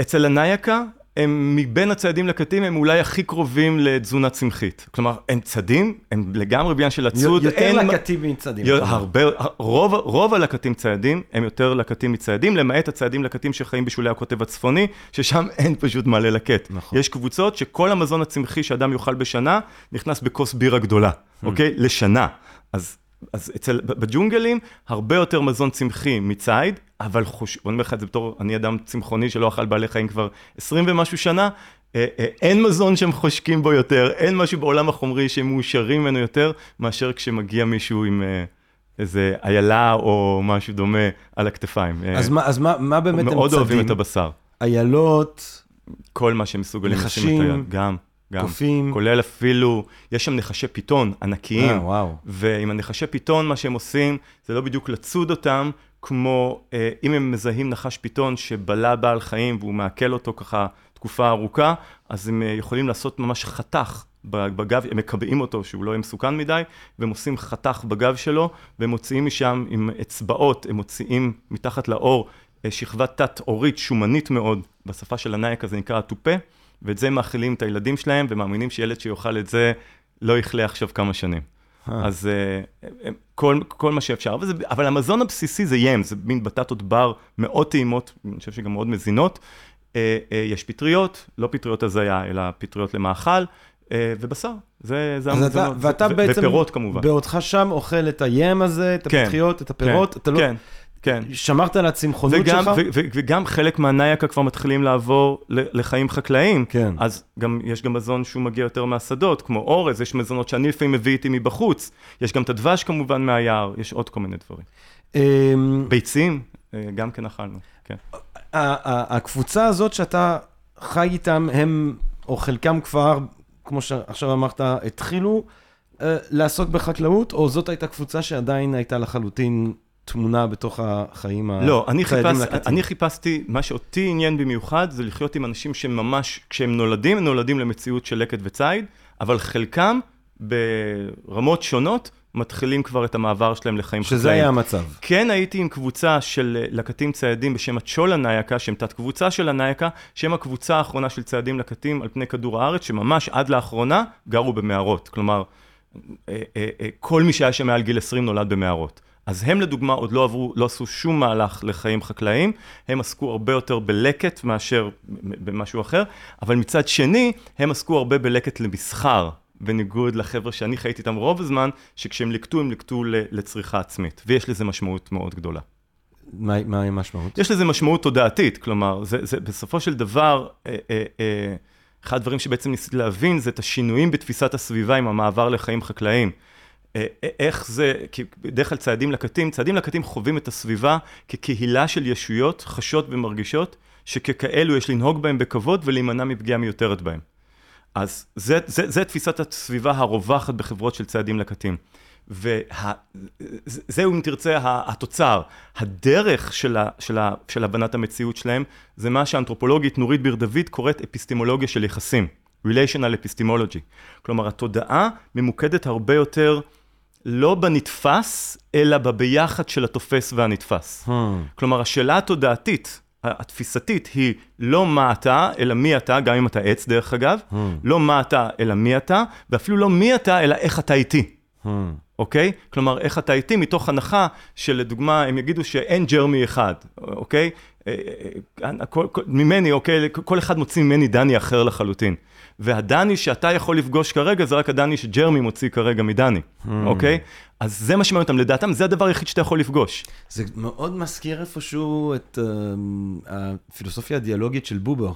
אצל הנייקה הם מבין הציידים לקטים, הם אולי הכי קרובים לתזונה צמחית. כלומר, הם צדים, הם לגמרי בעניין של הצוד. יותר לקטים מצדים. הרבה, רוב, רוב הלקטים ציידים הם יותר לקטים מציידים, למעט הציידים לקטים שחיים בשולי הקוטב הצפוני, ששם אין פשוט מה ללקט. נכון. יש קבוצות שכל המזון הצמחי שאדם יאכל בשנה, נכנס בכוס בירה גדולה, hmm. אוקיי? לשנה. אז אז אצל, בג'ונגלים, הרבה יותר מזון צמחי מציד, אבל חוש... בוא נאמר לך את זה בתור, אני אדם צמחוני שלא אכל בעלי חיים כבר 20 ומשהו שנה, אה, אה, אין מזון שהם חושקים בו יותר, אין משהו בעולם החומרי שהם מאושרים ממנו יותר, מאשר כשמגיע מישהו עם אה, איזה איילה או משהו דומה על הכתפיים. אז מה, אז מה, מה באמת הם צדים? מאוד אוהבים את הבשר. איילות. כל מה שהם מסוגלים לשים את היד, גם. גם, קופים. כולל אפילו, יש שם נחשי פיתון ענקיים. אה, וואו. ועם הנחשי פיתון, מה שהם עושים, זה לא בדיוק לצוד אותם, כמו אה, אם הם מזהים נחש פיתון שבלע בעל חיים והוא מעכל אותו ככה תקופה ארוכה, אז הם אה, יכולים לעשות ממש חתך בגב, הם מקבעים אותו שהוא לא יהיה מסוכן מדי, והם עושים חתך בגב שלו, והם מוציאים משם עם אצבעות, הם מוציאים מתחת לאור אה, שכבת תת-עורית שומנית מאוד, בשפה של הנייק הזה נקרא התופה. ואת זה מאכילים את הילדים שלהם, ומאמינים שילד שיאכל את זה לא יכלה עכשיו כמה שנים. אה. אז uh, כל, כל מה שאפשר, אבל, זה, אבל המזון הבסיסי זה ים, זה מין בטטות בר מאוד טעימות, אני חושב שגם מאוד מזינות. יש פטריות, לא פטריות הזיה, אלא פטריות למאכל, ובשר, זה, זה המזונות, ואתה בעצם, ופירות כמובן. בעודך שם אוכל את הים הזה, את כן, הפטריות, את הפירות, כן, אתה לא... כן. כן. שמרת על הצמחונות וגם, שלך? ו- ו- וגם חלק מהנייקה כבר מתחילים לעבור לחיים חקלאיים. כן. אז גם, יש גם מזון שהוא מגיע יותר מהשדות, כמו אורז, יש מזונות שאני לפעמים מביא איתי מבחוץ. יש גם את הדבש כמובן מהיער, יש עוד כל מיני דברים. אמ, ביצים, אה, גם כן אכלנו, כן. הקבוצה הזאת שאתה חי איתם, הם, או חלקם כבר, כמו שעכשיו אמרת, התחילו uh, לעסוק בחקלאות, או זאת הייתה קבוצה שעדיין הייתה לחלוטין תמונה בתוך החיים לא, אני, חיפש. אני חיפשתי, מה שאותי עניין במיוחד זה לחיות עם אנשים שממש, כשהם נולדים, הם נולדים למציאות של לקט וציד, אבל חלקם ברמות שונות מתחילים כבר את המעבר שלהם לחיים חקלאיים. שזה היה המצב. כן הייתי עם קבוצה של אה, לקטים ציידים בשם הצ'ולה נייקה, שהם תת קבוצה של הנייקה, שהם הקבוצה האחרונה של ציידים לקטים על פני כדור הארץ, שממש עד לאחרונה גרו במערות. כלומר, אה, אה, כל מי שהיה שם מעל גיל 20 נולד במערות. אז הם לדוגמה עוד לא עברו, לא עשו שום מהלך לחיים חקלאיים, הם עסקו הרבה יותר בלקט מאשר במשהו אחר, אבל מצד שני, הם עסקו הרבה בלקט למסחר, בניגוד לחבר'ה שאני חייתי איתם רוב הזמן, שכשהם ליקטו, הם ליקטו ל- לצריכה עצמית, ויש לזה משמעות מאוד גדולה. מה מה המשמעות? יש לזה משמעות תודעתית, כלומר, זה, זה בסופו של דבר, אה, אה, אה, אחד הדברים שבעצם ניסיתי להבין זה את השינויים בתפיסת הסביבה עם המעבר לחיים חקלאיים. אה, אה, איך זה, כי בדרך כלל ציידים לקטים, ציידים לקטים חווים את הסביבה כקהילה של ישויות חשות ומרגישות, שככאלו יש לנהוג בהם בכבוד ולהימנע מפגיעה מיותרת בהם. אז זה, זה, זה תפיסת הסביבה הרווחת בחברות של ציידים לקטים. וזהו, אם תרצה, התוצר. הדרך של, ה, של, ה, של הבנת המציאות שלהם, זה מה שהאנתרופולוגית נורית ביר דוד קוראת אפיסטימולוגיה של יחסים. Relational Epistemology. כלומר, התודעה ממוקדת הרבה יותר לא בנתפס, אלא בביחד של התופס והנתפס. Hmm. כלומר, השאלה התודעתית, התפיסתית, היא לא מה אתה, אלא מי אתה, גם אם אתה עץ דרך אגב, Hmm. לא מה אתה, אלא מי אתה, ואפילו לא מי אתה, אלא איך אתה איתי. Hmm. אוקיי? כלומר, איך אתה איתי מתוך הנחה שלדוגמה, הם יגידו שאין ג'רמי אחד, אוקיי? ממני, אוקיי? כל אחד מוציא ממני דני אחר לחלוטין. והדני שאתה יכול לפגוש כרגע, זה רק הדני שג'רמי מוציא כרגע מדני, Hmm. אוקיי? אז זה מה שמעניין אותם, לדעתם זה הדבר היחיד שאתה יכול לפגוש. זה מאוד מזכיר איפשהו את uh, הפילוסופיה הדיאלוגית של בובר.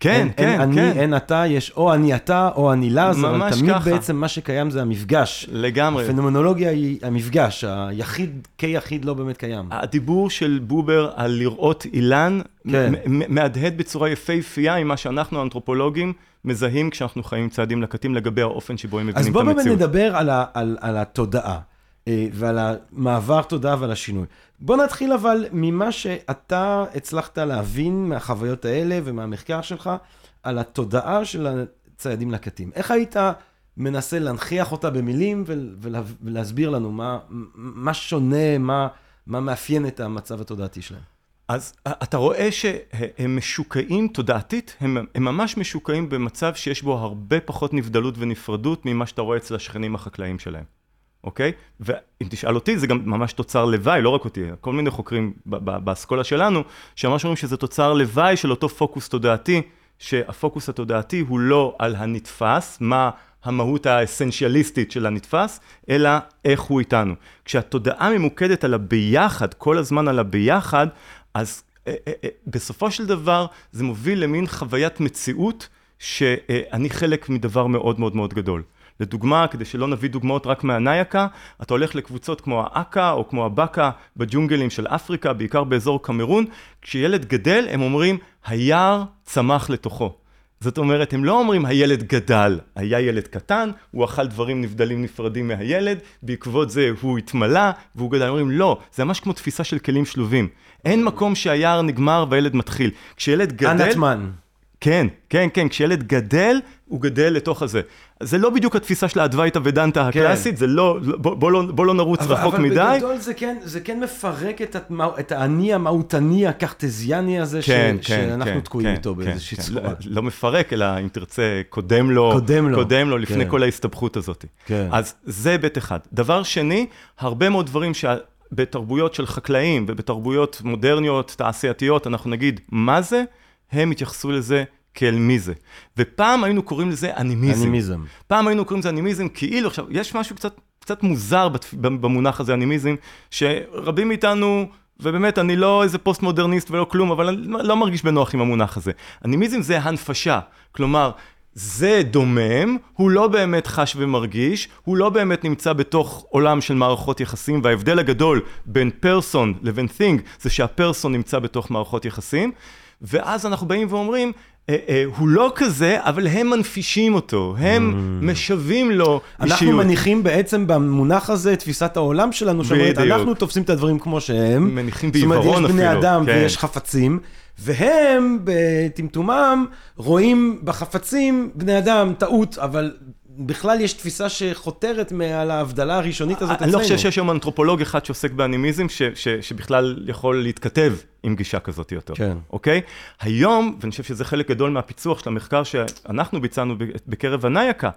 כן, אין, כן, אני, כן. אין אתה, יש או אני אתה או אני לז, אבל תמיד ככה. בעצם מה שקיים זה המפגש. לגמרי. הפנומנולוגיה היא המפגש, היחיד כיחיד לא באמת קיים. הדיבור של בובר על לראות אילן, כן. מהדהד בצורה יפהפייה עם מה שאנחנו האנתרופולוגים מזהים כשאנחנו חיים צעדים לקטים לגבי האופן שבו הם אז מבינים את בוא באמת המציאות. נדבר על, ה, על, על התודעה ועל המעבר תודעה ועל השינוי. בוא נתחיל אבל ממה שאתה הצלחת להבין מהחוויות האלה ומהמחקר שלך על התודעה של הציידים לקטים. איך היית מנסה להנכיח אותה במילים ול, ולה, ולהסביר לנו מה, מה שונה, מה, מה מאפיין את המצב התודעתי שלהם? אז אתה רואה שהם משוקעים תודעתית, הם, הם ממש משוקעים במצב שיש בו הרבה פחות נבדלות ונפרדות ממה שאתה רואה אצל השכנים החקלאיים שלהם, אוקיי? ואם תשאל אותי, זה גם ממש תוצר לוואי, לא רק אותי, כל מיני חוקרים באסכולה שלנו, שממש אומרים שזה תוצר לוואי של אותו פוקוס תודעתי, שהפוקוס התודעתי הוא לא על הנתפס, מה המהות האסנציאליסטית של הנתפס, אלא איך הוא איתנו. כשהתודעה ממוקדת על הביחד, כל הזמן על הביחד, אז אה, אה, אה, בסופו של דבר זה מוביל למין חוויית מציאות שאני חלק מדבר מאוד מאוד מאוד גדול. לדוגמה, כדי שלא נביא דוגמאות רק מהנייקה, אתה הולך לקבוצות כמו האקה או כמו הבקה בג'ונגלים של אפריקה, בעיקר באזור קמרון, כשילד גדל הם אומרים, היער צמח לתוכו. זאת אומרת, הם לא אומרים הילד גדל, היה ילד קטן, הוא אכל דברים נבדלים נפרדים מהילד, בעקבות זה הוא התמלא והוא גדל. הם אומרים, לא, זה ממש כמו תפיסה של כלים שלובים. אין מקום שהיער נגמר והילד מתחיל. כשילד גדל... אנטמן. כן, כן, כן, כשילד גדל, הוא גדל לתוך הזה. זה לא בדיוק התפיסה של האדווייתא ודנתא הקלאסית, זה לא, בוא, בוא, לא, בוא לא נרוץ אבל, רחוק אבל מדי. אבל בגדול זה כן, זה כן מפרק את, התמא, את האני המהותני הקרטזיאני הזה, כן, ש, כן, שאנחנו כן, תקועים כן, איתו כן, באיזושהי כן. צורה. לא, לא מפרק, אלא אם תרצה, קודם לו, קודם לו. קודם לו לפני כן. כל ההסתבכות הזאת. כן. אז זה היבט אחד. דבר שני, הרבה מאוד דברים שבתרבויות של חקלאים ובתרבויות מודרניות, תעשייתיות, אנחנו נגיד, מה זה? הם התייחסו לזה כאל מי זה. ופעם היינו קוראים לזה אנימיזם. אנימיזם. פעם היינו קוראים לזה אנימיזם כאילו, עכשיו, יש משהו קצת, קצת מוזר. במונח הזה, אנימיזם, שרבים מאיתנו, ובאמת, אני לא איזה פוסט-מודרניסט ולא כלום, אבל אני לא מרגיש בנוח עם המונח הזה. אנימיזם זה הנפשה, כלומר, זה דומם, הוא לא באמת חש ומרגיש, הוא לא באמת נמצא בתוך עולם של מערכות יחסים, וההבדל הגדול בין person לבין thing, זה שה person נמצא בתוך מערכות יחסים, ואז אנחנו באים ואומרים, אה, אה, הוא לא כזה, אבל הם מנפישים אותו, הם משווים לו אנחנו אישיות. מניחים בעצם במונח הזה את תפיסת העולם שלנו, שאומרת. אנחנו תופסים את הדברים כמו שהם. מניחים זאת אומרת, בעיוורון יש בני אפילו, אדם כן. ויש חפצים, והם בטמטומם רואים בחפצים בני אדם טעות, אבל בכלל יש תפיסה שחותרת מעל ההבדלה הראשונית הזאת אני אצלנו. לא חושב שיש היום אנתרופולוג אחד שעוסק באנימיזם, ש, ש, שבכלל יכול להתכתב עם גישה כזאת יותר. כן. אוקיי? היום, ואני חושב שזה חלק גדול מהפיצוח של המחקר שאנחנו ביצענו בקרב הנייקה,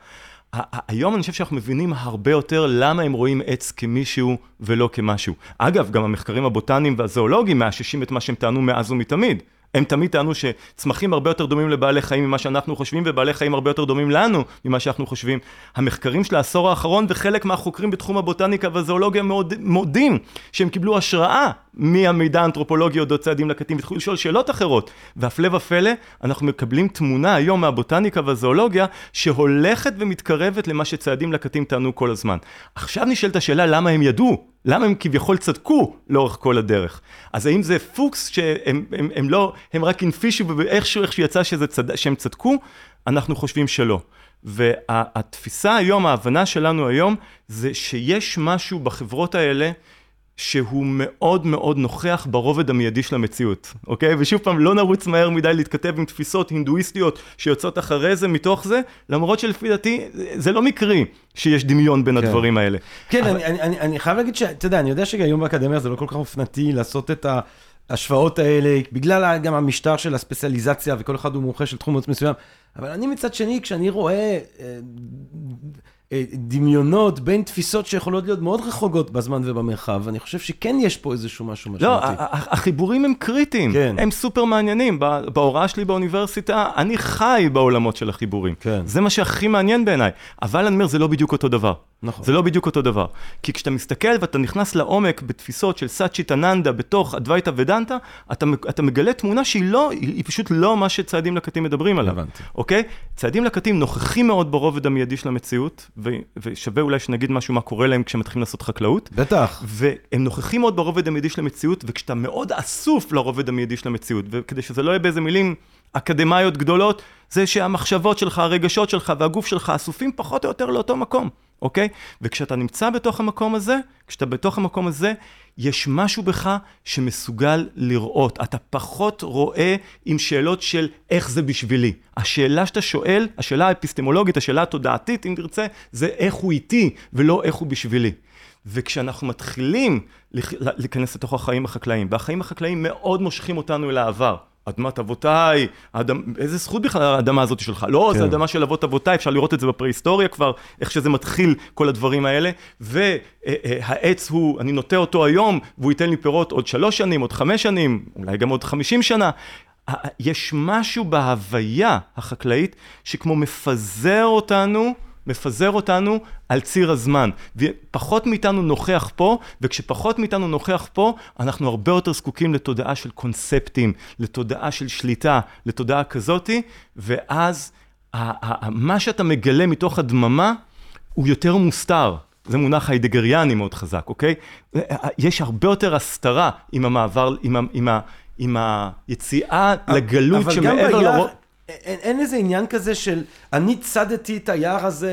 היום אני חושב שאנחנו מבינים הרבה יותר למה הם רואים עץ כמישהו ולא כמשהו. אגב, גם המחקרים הבוטניים והזואולוגיים מאששים את מה שהם טענו מאז ומתמיד. הם תמיד טענו שצמחים הרבה יותר דומים לבעלי חיים ממה שאנחנו חושבים, ובעלי חיים הרבה יותר דומים לנו ממה שאנחנו חושבים. המחקרים של העשור האחרון וחלק מהחוקרים בתחום הבוטניקה והזואולוגיה מאוד, מודים שהם קיבלו השראה מהמידע האנתרופולוגי אודות צעדים לקטים, והתחילו לשאול שאלות אחרות. והפלא ופלא, אנחנו מקבלים תמונה היום מהבוטניקה והזואולוגיה שהולכת ומתקרבת למה שצעדים לקטים טענו כל הזמן. עכשיו נשאלת השאלה למה הם ידעו למה הם כביכול צדקו לאורך כל הדרך? אז האם זה פוקס שהם הם, הם לא, הם רק הנפישו ואיכשהו איכשהו יצא שזה צד, שהם צדקו? אנחנו חושבים שלא. והתפיסה היום, ההבנה שלנו היום, זה שיש משהו בחברות האלה שהוא מאוד מאוד נוכח ברובד המיידי של המציאות, אוקיי? ושוב פעם, לא נרוץ מהר מדי להתכתב עם תפיסות הינדואיסטיות שיוצאות אחרי זה, מתוך זה, למרות שלפי דעתי, זה לא מקרי שיש דמיון בין כן. הדברים האלה. כן, אבל- אני, אני, אני, אני חייב להגיד שאתה יודע, אני יודע שהיום באקדמיה זה לא כל כך אופנתי לעשות את ההשוואות האלה, בגלל גם המשטר של הספציאליזציה, וכל אחד הוא מומחה של תחום מסוים, אבל אני מצד שני, כשאני רואה אה, אה, דמיונות בין תפיסות שיכולות להיות מאוד רחוקות בזמן ובמרחב, אני חושב שכן יש פה איזשהו משהו לא, משמעותי. ה- החיבורים הם קריטיים, כן. הם סופר מעניינים. בהוראה שלי באוניברסיטה, אני חי בעולמות של החיבורים. כן. זה מה שהכי מעניין בעיניי. אבל אני אומר, זה לא בדיוק אותו דבר. נכון. זה לא בדיוק אותו דבר. כי כשאתה מסתכל ואתה נכנס לעומק בתפיסות של סאצ'יטאננדה בתוך אדווייטה ודנטה, אתה, אתה מגלה תמונה שהיא לא, היא, פשוט לא מה שצעדים לקטים מדברים עליו. הבנתי. אוקיי? צעדים לקטים נוכחים מאוד ברובד המיידי של המציאות, ושווה אולי שנגיד משהו מה קורה להם כשמתחילים לעשות חקלאות. בטח. והם נוכחים מאוד ברובד המיידי של המציאות, וכשאתה מאוד אסוף לרובד המיידי של המציאות, וכדי שזה לא יהיה באיזה מילים אקדמאיות גדולות, זה שהמחשבות שלך, הרגשות שלך והגוף שלך אסופים פחות או יותר לאותו מקום, אוקיי? וכשאתה נמצא בתוך המקום הזה, כשאתה בתוך המקום הזה, יש משהו בך שמסוגל לראות. אתה פחות רואה עם שאלות של איך זה בשבילי. השאלה שאתה שואל, השאלה האפיסטמולוגית, השאלה התודעתית, אם תרצה, זה איך הוא איתי, ולא איך הוא בשבילי. וכשאנחנו מתחילים להיכנס לתוך החיים החקלאיים, והחיים החקלאיים מאוד מושכים אותנו אל העבר. אדמת אבותיי, האדמ... איזה זכות בכלל האדמה הזאת שלך? לא, כן. זו אדמה של אבות אבותיי, אפשר לראות את זה בפרה-היסטוריה כבר, איך שזה מתחיל, כל הדברים האלה. והעץ הוא, אני נוטע אותו היום, והוא ייתן לי פירות עוד שלוש שנים, עוד חמש שנים, אולי גם עוד חמישים שנה. יש משהו בהוויה החקלאית שכמו מפזר אותנו, מפזר אותנו על ציר הזמן. ופחות מאיתנו נוכח פה, וכשפחות מאיתנו נוכח פה, אנחנו הרבה יותר זקוקים לתודעה של קונספטים, לתודעה של שליטה, לתודעה כזאתי, ואז מה שאתה מגלה מתוך הדממה הוא יותר מוסתר. זה מונח היידגריאני מאוד חזק, אוקיי? יש הרבה יותר הסתרה עם המעבר, עם, ה- עם, ה- עם היציאה לגלות שמעבר לרוב... אין, אין איזה עניין כזה של אני צדתי את היער הזה,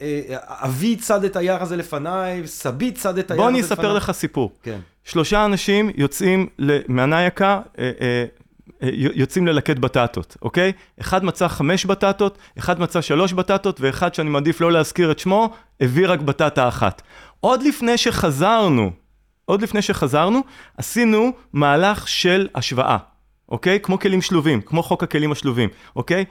אה, אבי צד את היער הזה לפניי, סבי צד את היער בוא הזה אני לפניי. אספר לך סיפור. כן. שלושה אנשים יוצאים מהנייקה, אה, אה, יוצאים ללקט בטטות, אוקיי? אחד מצא חמש בטטות, אחד מצא שלוש בטטות, ואחד שאני מעדיף לא להזכיר את שמו, הביא רק בטטה אחת. עוד לפני שחזרנו, עוד לפני שחזרנו, עשינו מהלך של השוואה, אוקיי? כמו כלים שלובים, כמו חוק הכלים השלובים, אוקיי?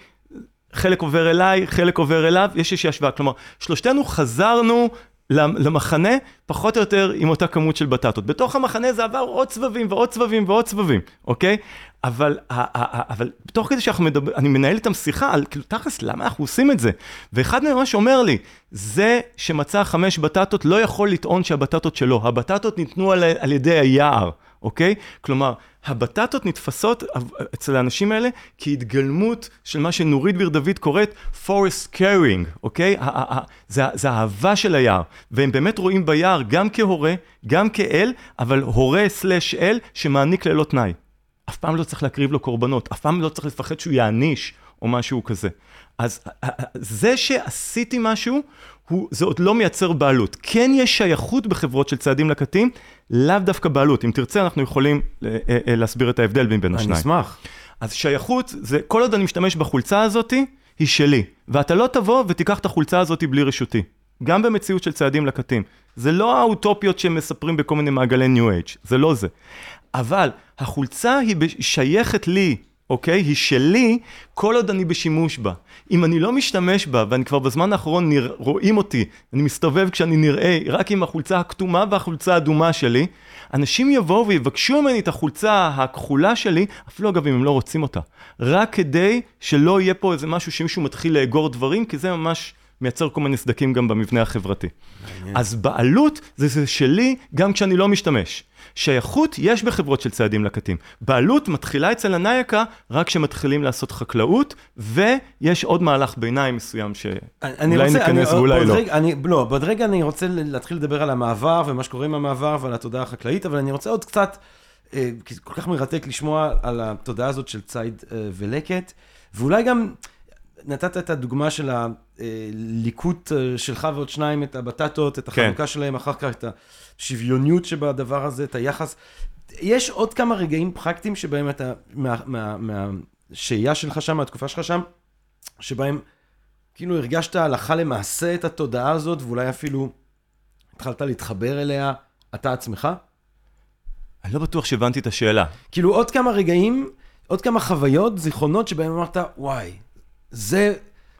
חלק עובר אליי, חלק עובר אליו, יש איזושהי השוואה. כלומר, שלושתנו חזרנו למ- למחנה פחות או יותר עם אותה כמות של בטטות. בתוך המחנה זה עבר עוד סבבים ועוד סבבים ועוד סבבים, אוקיי? אבל, אבל תוך כדי שאנחנו מדבר, אני מנהל איתם שיחה על כאילו תכלס למה אנחנו עושים את זה. ואחד מהם ממש אומר לי, זה שמצא חמש בטטות לא יכול לטעון שהבטטות שלו, הבטטות ניתנו על, על ידי היער. אוקיי? כלומר, הבטטות נתפסות אצל האנשים האלה כהתגלמות של מה שנורית ביר דוד קוראת forest caring, אוקיי? זה, האהבה של היער, והם באמת רואים ביער גם כהורה, גם כאל, אבל הורה סלאש אל שמעניק ללא תנאי. אף פעם לא צריך להקריב לו קורבנות, אף פעם לא צריך לפחד שהוא יעניש, או משהו כזה. אז זה שעשיתי משהו, זה עוד לא מייצר בעלות. כן יש שייכות בחברות של צעדים לקטים, לאו דווקא בעלות. אם תרצה, אנחנו יכולים אה, אה, להסביר את ההבדל בין השניים. אני אשמח. אז שייכות, זה כל עוד אני משתמש בחולצה הזאתי, היא שלי. ואתה לא תבוא ותיקח את החולצה הזאתי בלי רשותי. גם במציאות של צעדים לקטים. זה לא האוטופיות שהם מספרים בכל מיני מעגלי ניו אייג', זה לא זה. אבל החולצה היא שייכת לי, אוקיי? היא שלי, כל עוד אני בשימוש בה. אם אני לא משתמש בה, ואני כבר בזמן האחרון נרא... רואים אותי, אני מסתובב כשאני נראה רק עם החולצה הכתומה והחולצה האדומה שלי, אנשים יבואו ויבקשו ממני את החולצה הכחולה שלי, אפילו אגב אם הם לא רוצים אותה, רק כדי שלא יהיה פה איזה משהו שמישהו מתחיל לאגור דברים, כי זה ממש מייצר כל מיני סדקים גם במבנה החברתי. מעניין. אז בעלות זה, זה שלי גם כשאני לא משתמש. שייכות יש בחברות של צעדים לקטים. בעלות מתחילה אצל הנייקה רק כשמתחילים לעשות חקלאות, ויש עוד מהלך ביניים מסוים שאולי ניכנס ואולי לא. רגע, אני, לא, בעוד רגע אני רוצה להתחיל לדבר על המעבר ומה שקורה עם המעבר ועל התודעה החקלאית, אבל אני רוצה עוד קצת, אה, כי זה כל כך מרתק לשמוע על התודעה הזאת של ציד אה, ולקט, ואולי גם נתת את הדוגמה של הליקוט אה, שלך ועוד שניים, את הבטטות, את החלוקה כן. שלהם, אחר כך את השוויוניות שבדבר הזה, את היחס. יש עוד כמה רגעים פרקטיים שבהם אתה, מהשהייה מה, מה, שלך שם, מהתקופה שלך שם, שבהם כאילו הרגשת הלכה למעשה את התודעה הזאת, ואולי אפילו התחלת להתחבר אליה, אתה עצמך? אני לא בטוח שהבנתי את השאלה. כאילו עוד כמה רגעים, עוד כמה חוויות, זיכרונות שבהם אמרת, וואי, זה,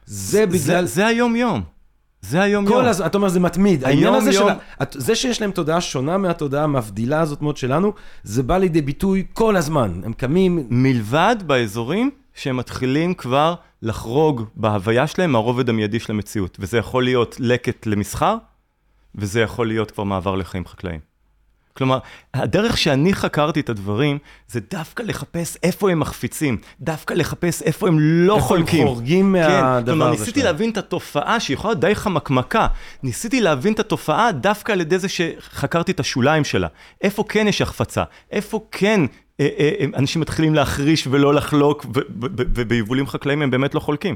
זה בגלל... זה, זה היום-יום. זה היום-יום. כל הזמן, אתה אומר, זה מתמיד. העניין הזה של... זה שיש להם תודעה שונה מהתודעה המבדילה הזאת מאוד שלנו, זה בא לידי ביטוי כל הזמן. הם קמים... מלבד באזורים שהם מתחילים כבר לחרוג בהוויה שלהם מהרובד המיידי של המציאות. וזה יכול להיות לקט למסחר, וזה יכול להיות כבר מעבר לחיים חקלאיים. כלומר, הדרך שאני חקרתי את הדברים, זה דווקא לחפש איפה הם מחפיצים, דווקא לחפש איפה הם לא איפה חולקים. איפה הם חורגים כן, מהדבר הזה. כלומר, ניסיתי להבין את התופעה, שיכולה להיות די חמקמקה. ניסיתי להבין את התופעה דווקא על ידי זה שחקרתי את השוליים שלה. איפה כן יש החפצה? איפה כן אה, אה, אה, אנשים מתחילים להחריש ולא לחלוק, וביבולים חקלאיים הם באמת לא חולקים.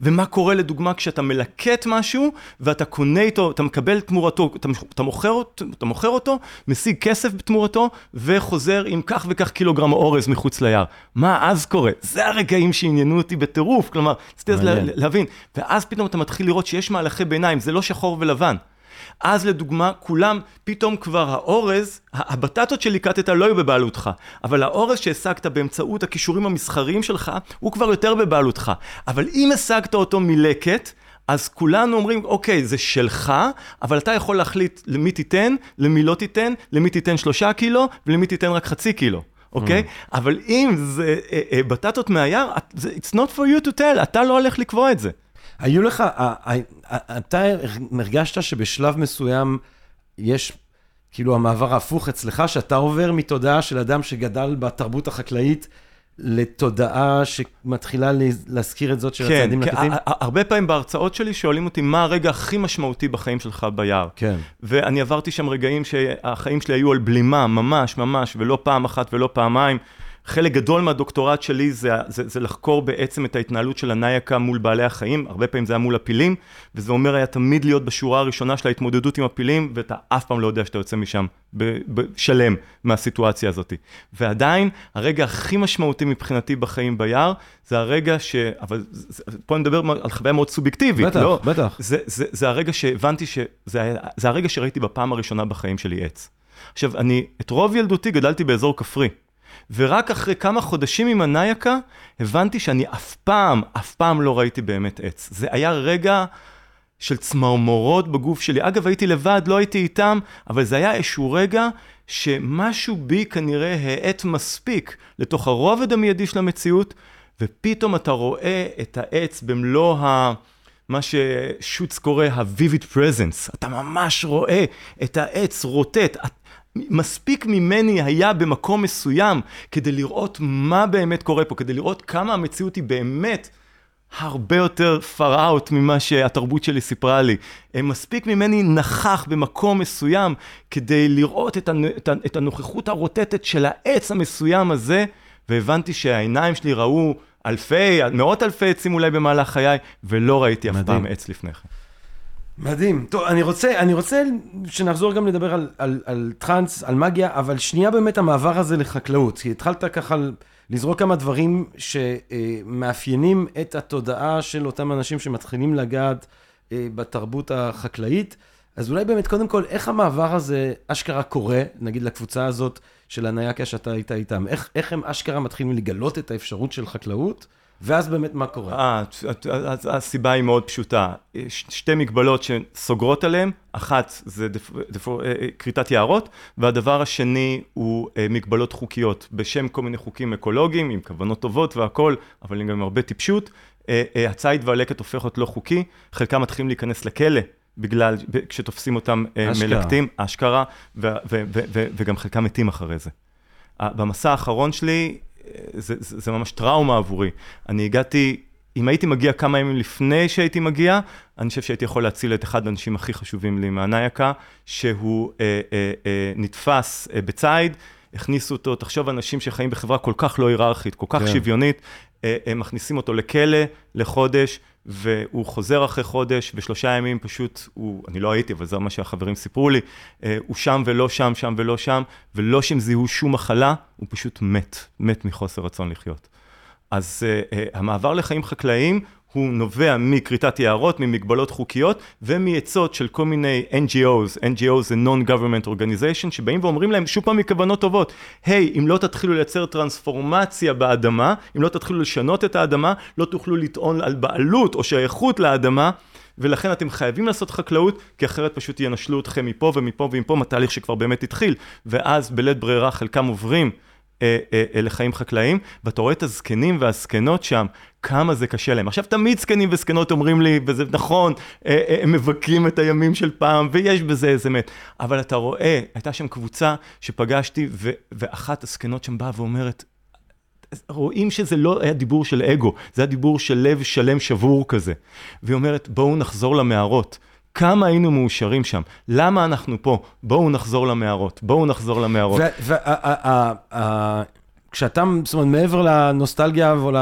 ומה קורה לדוגמה כשאתה מלקט משהו ואתה קונה איתו, אתה מקבל תמורתו, אתה, אתה, מוכר, אתה מוכר אותו, משיג כסף בתמורתו וחוזר עם כך וכך קילוגרם אורז מחוץ ליער. מה אז קורה? זה הרגעים שעניינו אותי בטירוף, כלומר, רציתי אז להבין. ואז פתאום אתה מתחיל לראות שיש מהלכי ביניים, זה לא שחור ולבן. אז לדוגמה, כולם, פתאום כבר האורז, הבטטות שליקטת לא היו בבעלותך, אבל האורז שהשגת באמצעות הכישורים המסחריים שלך, הוא כבר יותר בבעלותך. אבל אם השגת אותו מלקט, אז כולנו אומרים, אוקיי, זה שלך, אבל אתה יכול להחליט למי תיתן, למי לא תיתן, למי תיתן שלושה קילו, ולמי תיתן רק חצי קילו. אוקיי? Mm. אבל אם זה אה, אה, בטטות מהיער, it's not for you to tell, אתה לא הולך לקבוע את זה. היו לך, אתה הרגשת שבשלב מסוים יש כאילו המעבר ההפוך אצלך, שאתה עובר מתודעה של אדם שגדל בתרבות החקלאית לתודעה שמתחילה להזכיר את זאת של כן, הצעדים לקטים? כן, הרבה פעמים בהרצאות שלי שואלים אותי מה הרגע הכי משמעותי בחיים שלך ביער. כן. ואני עברתי שם רגעים שהחיים שלי היו על בלימה, ממש, ממש, ולא פעם אחת ולא פעמיים. חלק גדול מהדוקטורט שלי זה, זה, זה לחקור בעצם את ההתנהלות של הנייקה מול בעלי החיים, הרבה פעמים זה היה מול הפילים, וזה אומר היה תמיד להיות בשורה הראשונה של ההתמודדות עם הפילים, ואתה אף פעם לא יודע שאתה יוצא משם שלם מהסיטואציה הזאת. ועדיין, הרגע הכי משמעותי מבחינתי בחיים ביער, זה הרגע ש... אבל פה אני מדבר על חוויה מאוד סובייקטיבית, בטח, לא? בטח. זה, זה, זה הרגע שהבנתי שזה היה, זה הרגע שראיתי בפעם הראשונה בחיים שלי עץ. עכשיו, אני, את רוב ילדותי גדלתי באזור כפרי. ורק אחרי כמה חודשים עם הנייקה, הבנתי שאני אף פעם, אף פעם לא ראיתי באמת עץ. זה היה רגע של צמרמורות בגוף שלי. אגב, הייתי לבד, לא הייתי איתם, אבל זה היה איזשהו רגע שמשהו בי כנראה האט מספיק לתוך הרובד המיידי של המציאות, ופתאום אתה רואה את העץ במלוא ה... מה ששוץ קורא ה-vivid presence. אתה ממש רואה את העץ רוטט. מספיק ממני היה במקום מסוים כדי לראות מה באמת קורה פה, כדי לראות כמה המציאות היא באמת הרבה יותר far out ממה שהתרבות שלי סיפרה לי. מספיק ממני נכח במקום מסוים כדי לראות את, הנוכחות הרוטטת של העץ המסוים הזה, והבנתי שהעיניים שלי ראו אלפי, מאות אלפי עצים אולי במהלך חיי, ולא ראיתי אף מדהים. פעם עץ לפני כן. מדהים. טוב, אני רוצה, אני רוצה שנחזור גם לדבר על, על, על טראנס, על מגיה, אבל שנייה באמת המעבר הזה לחקלאות. כי התחלת ככה לזרוק כמה דברים שמאפיינים את התודעה של אותם אנשים שמתחילים לגעת אה, בתרבות החקלאית. אז אולי באמת, קודם כל, איך המעבר הזה אשכרה קורה, נגיד לקבוצה הזאת של הנייקה שאתה היית איתם? איך, איך הם אשכרה מתחילים לגלות את האפשרות של חקלאות? ואז באמת מה קורה? אה, אז הסיבה היא מאוד פשוטה. שתי מגבלות שסוגרות עליהן, אחת זה דפ, דפ, אה, כריתת יערות, והדבר השני הוא אה, מגבלות חוקיות, בשם כל מיני חוקים אקולוגיים, עם כוונות טובות והכול, אבל עם גם הרבה טיפשות. אה, הציד והלקט הופך להיות לא חוקי, חלקם מתחילים להיכנס לכלא. בגלל, כשתופסים אותם אשכרה. מלקטים, אשכרה, ו- ו- ו- וגם חלקם מתים אחרי זה. במסע האחרון שלי, זה, זה, זה ממש טראומה עבורי. אני הגעתי, אם הייתי מגיע כמה ימים לפני שהייתי מגיע, אני חושב שהייתי יכול להציל את אחד האנשים הכי חשובים לי מהנייקה, שהוא אה, אה, אה, נתפס אה, בציד, הכניסו אותו, תחשוב אנשים שחיים בחברה כל כך לא היררכית, כל כך כן. שוויונית, אה, הם מכניסים אותו לכלא לחודש, והוא חוזר אחרי חודש, ושלושה ימים פשוט, הוא, אני לא הייתי, אבל זה מה שהחברים סיפרו לי, אה, הוא שם ולא שם, שם ולא שם, ולא שהם זיהו שום מחלה, הוא פשוט מת, מת מחוסר רצון לחיות. אז uh, uh, המעבר לחיים חקלאיים הוא נובע מכריתת יערות, ממגבלות חוקיות ומעצות של כל מיני NGOs, NGOs זה Non-Government Organization, שבאים ואומרים להם שוב פעם מכוונות טובות, היי, hey, אם לא תתחילו לייצר טרנספורמציה באדמה, אם לא תתחילו לשנות את האדמה, לא תוכלו לטעון על בעלות או שייכות לאדמה. ולכן אתם חייבים לעשות חקלאות, כי אחרת פשוט ינשלו אתכם מפה ומפה ומפה, מהתהליך שכבר באמת התחיל. ואז בלית ברירה חלקם עוברים לחיים חקלאיים, ואתה רואה את הזקנים והזקנות שם, כמה זה קשה להם. עכשיו, תמיד זקנים וזקנות אומרים לי, וזה נכון, הם מבכים את הימים של פעם, ויש בזה איזה מת. אבל אתה רואה, הייתה שם קבוצה שפגשתי, ו- ואחת הזקנות שם באה ואומרת, רואים שזה לא היה דיבור של אגו, זה היה דיבור של לב שלם שבור כזה. והיא אומרת, בואו נחזור למערות. כמה היינו מאושרים שם, למה אנחנו פה? בואו נחזור למערות, בואו נחזור למערות. כשאתה, זאת אומרת, מעבר לנוסטלגיה או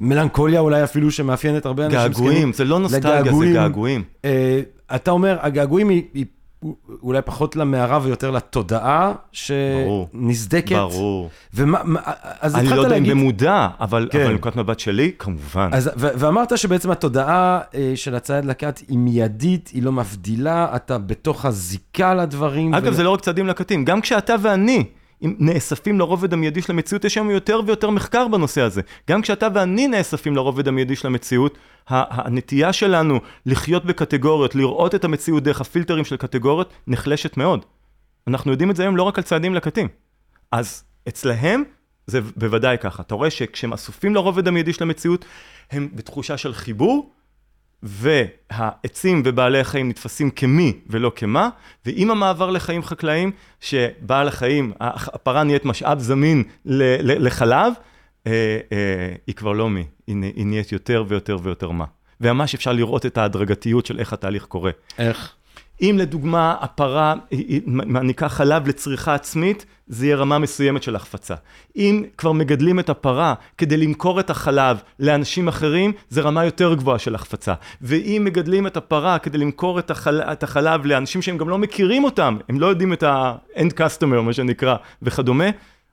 למלנכוליה אולי אפילו שמאפיינת הרבה אנשים געגועים, זה לא נוסטלגיה, זה געגועים. אה, אתה אומר, הגעגועים היא אולי פחות למערה ויותר לתודעה שנסדקת. ברור. ומה, אז התחלת להגיד... אני לא יודע אם במודע, אבל כן. מנקודת מבט שלי, כמובן. אז, ו- ואמרת שבעצם התודעה אה, של הצייד לקט היא מיידית, היא לא מבדילה, אתה בתוך הזיקה לדברים. אגב, ו... זה לא רק צעדים לקטים, גם כשאתה ואני... נאספים לרובד המיידי של המציאות, יש היום יותר ויותר מחקר בנושא הזה. גם כשאתה ואני נאספים לרובד המיידי של המציאות, הנטייה שלנו לחיות בקטגוריות, לראות את המציאות דרך הפילטרים של קטגוריות, נחלשת מאוד. אנחנו יודעים את זה היום לא רק על צעדים לקטים. אז אצלהם זה בוודאי ככה. אתה רואה שכשהם אסופים לרובד המיידי של המציאות, הם בתחושה של חיבור, והעצים ובעלי החיים נתפסים כמי ולא כמה, ועם המעבר לחיים חקלאיים, שבעל החיים, הפרה נהיית משאב זמין לחלב, אה, אה, היא כבר לא מי, היא, נהיית יותר ויותר ויותר מה. וממש אפשר לראות את ההדרגתיות של איך התהליך קורה. איך? אם לדוגמה הפרה מעניקה חלב לצריכה עצמית, זה יהיה רמה מסוימת של החפצה. אם כבר מגדלים את הפרה כדי למכור את החלב לאנשים אחרים, זה רמה יותר גבוהה של החפצה. ואם מגדלים את הפרה כדי למכור את, החל... את החלב לאנשים שהם גם לא מכירים אותם, הם לא יודעים את ה-end customer, מה שנקרא, וכדומה,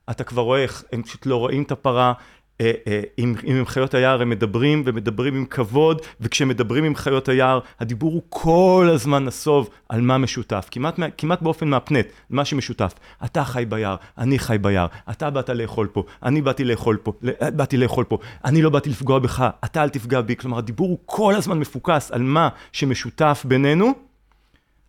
אתה כבר רואה איך הם פשוט לא רואים את הפרה, אה, אה, עם, עם חיות היער הם מדברים ומדברים עם כבוד, וכשמדברים עם חיות היער, הדיבור הוא כל הזמן נסוב על מה משותף, כמעט, כמעט באופן מהפנט, מה שמשותף. אתה חי ביער, אני חי ביער, אתה באת לאכול פה, אני באתי לאכול פה, באתי לאכול פה, אני לא באתי לפגוע בך, אתה אל תפגע בי, כלומר הדיבור הוא כל הזמן מפוקס על מה שמשותף בינינו.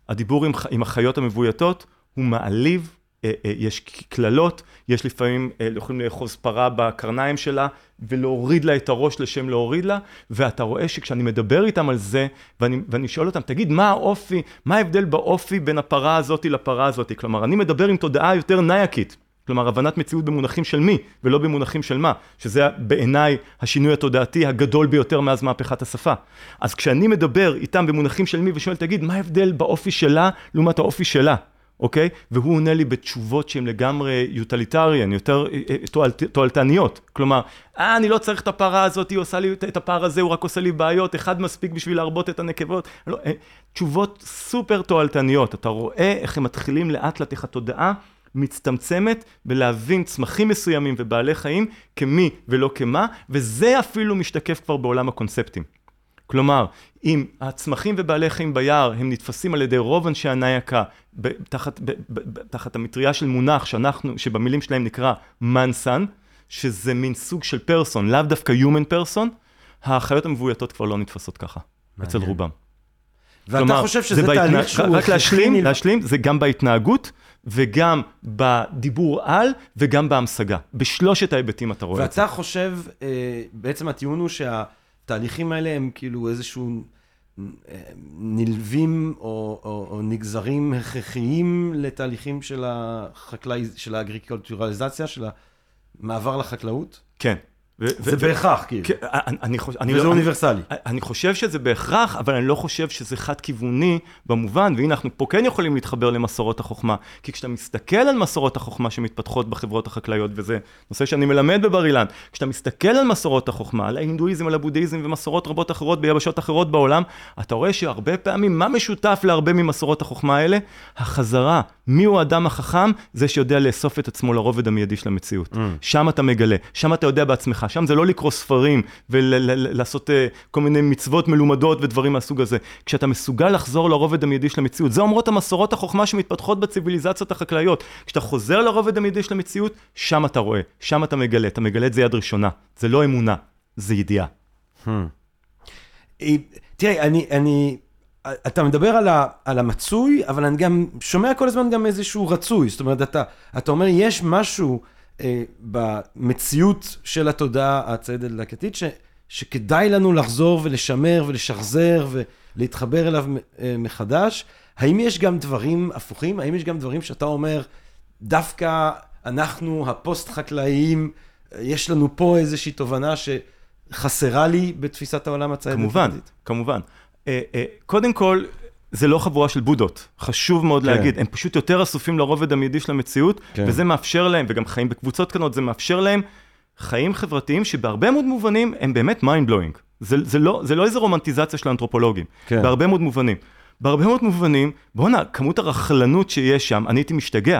הדיבור עם, עם החיות המבויתות הוא מעליב, אה, אה, יש קללות, יש לפעמים, אה, יכולים לאחוז פרה בקרניים שלה ולהוריד לה את הראש לשם להוריד לה, ואתה רואה שכשאני מדבר איתם על זה, ואני, ואני שואל אותם, תגיד, מה האופי, מה ההבדל באופי בין הפרה הזאתי לפרה הזאתי? כלומר, אני מדבר עם תודעה יותר נייקית. כלומר, הבנת מציאות במונחים של מי, ולא במונחים של מה, שזה בעיניי השינוי התודעתי הגדול ביותר מאז מהפכת השפה. אז כשאני מדבר איתם במונחים של מי ושואל, תגיד, מה ההבדל באופי שלה לעומת האופי שלה? אוקיי? והוא עונה לי בתשובות שהן לגמרי יוטליטריאן, יותר תועלתניות. כלומר, אה, אני לא צריך את הפרה הזאת, היא עושה לי את הפער הזה, הוא רק עושה לי בעיות, אחד מספיק בשביל להרבות את הנקבות. לא, תשובות סופר תועלתניות. אתה רואה איך הם מתחילים לאט לאט, איך התודעה מצטמצמת בלהבין צמחים מסוימים ובעלי חיים כמי ולא כמה, וזה אפילו משתקף כבר בעולם הקונספטים. כלומר, אם הצמחים ובעלי חיים ביער הם נתפסים על ידי רוב אנשי הנייקה תחת, תחת המטריה של מונח שאנחנו, שבמילים שלהם נקרא מנסן, שזה מין סוג של פרסון, לאו דווקא human person, החיות המבויתות כבר לא נתפסות ככה, מעניין. אצל רובם. ואתה כלומר, חושב שזה בהתנה... תהליך שהוא. רק להשלים, להשלים, זה גם בהתנהגות וגם בדיבור על וגם בהמשגה. בשלושת ההיבטים אתה רואה את זה. ואתה חושב, אה, בעצם הטיעון הוא שהתהליכים האלה הם כאילו איזשהו אה, נלווים או, או, או נגזרים הכרחיים לתהליכים של, החקלאי, של האגריקולטורליזציה, של המעבר לחקלאות? כן. זה בהכרח, כאילו. כן, וזה לא- אוניברסלי. אני חושב שזה בהכרח, אבל אני לא חושב שזה חד-כיווני במובן, והנה אנחנו פה כן יכולים להתחבר למסורות החוכמה. כי כשאתה מסתכל על מסורות החוכמה שמתפתחות בחברות החקלאיות, וזה נושא שאני מלמד בבר אילן, כשאתה מסתכל על מסורות החוכמה, על ההינדואיזם, על הבודהיזם ומסורות רבות אחרות ביבשות אחרות בעולם, אתה רואה שהרבה פעמים, מה משותף להרבה ממסורות החוכמה האלה? החזרה מיהו האדם החכם? זה שיודע לאסוף את עצמו לרובד המיידי של המציאות. Mm. שם אתה מגלה, שם אתה יודע בעצמך, שם זה לא לקרוא ספרים ולעשות uh, כל מיני מצוות מלומדות ודברים מהסוג הזה. כשאתה מסוגל לחזור לרובד המיידי של המציאות, זה אומרות המסורות החוכמה שמתפתחות בציוויליזציות החקלאיות. כשאתה חוזר לרובד המיידי של המציאות, שם אתה רואה, שם אתה מגלה, אתה מגלה את זה יד ראשונה. זה לא אמונה, זה ידיעה. Hmm. אה, תראה, אני, אני אתה מדבר על, ה, על המצוי, אבל אני גם שומע כל הזמן גם איזשהו רצוי. זאת אומרת, אתה, אתה אומר, יש משהו אה, במציאות של התודעה הציידת לקטית, שכדאי לנו לחזור ולשמר ולשחזר ולהתחבר אליו אה, מחדש. האם יש גם דברים הפוכים? האם יש גם דברים שאתה אומר, דווקא אנחנו, הפוסט-חקלאיים, יש לנו פה איזושהי תובנה שחסרה לי בתפיסת העולם הציידת? כמובן, כמובן. אה, אה, קודם כל, זה לא חבורה של בודות, חשוב מאוד כן. להגיד, הם פשוט יותר אסופים לרובד המיידי של המציאות, כן. וזה מאפשר להם, וגם חיים בקבוצות קטנות, זה מאפשר להם חיים חברתיים שבהרבה מאוד מובנים הם באמת mind blowing. זה, זה, לא, זה לא איזה רומנטיזציה של האנתרופולוגים, כן. בהרבה מאוד מובנים. בהרבה מאוד מובנים, בואנה, כמות הרכלנות שיש שם, אני הייתי משתגע.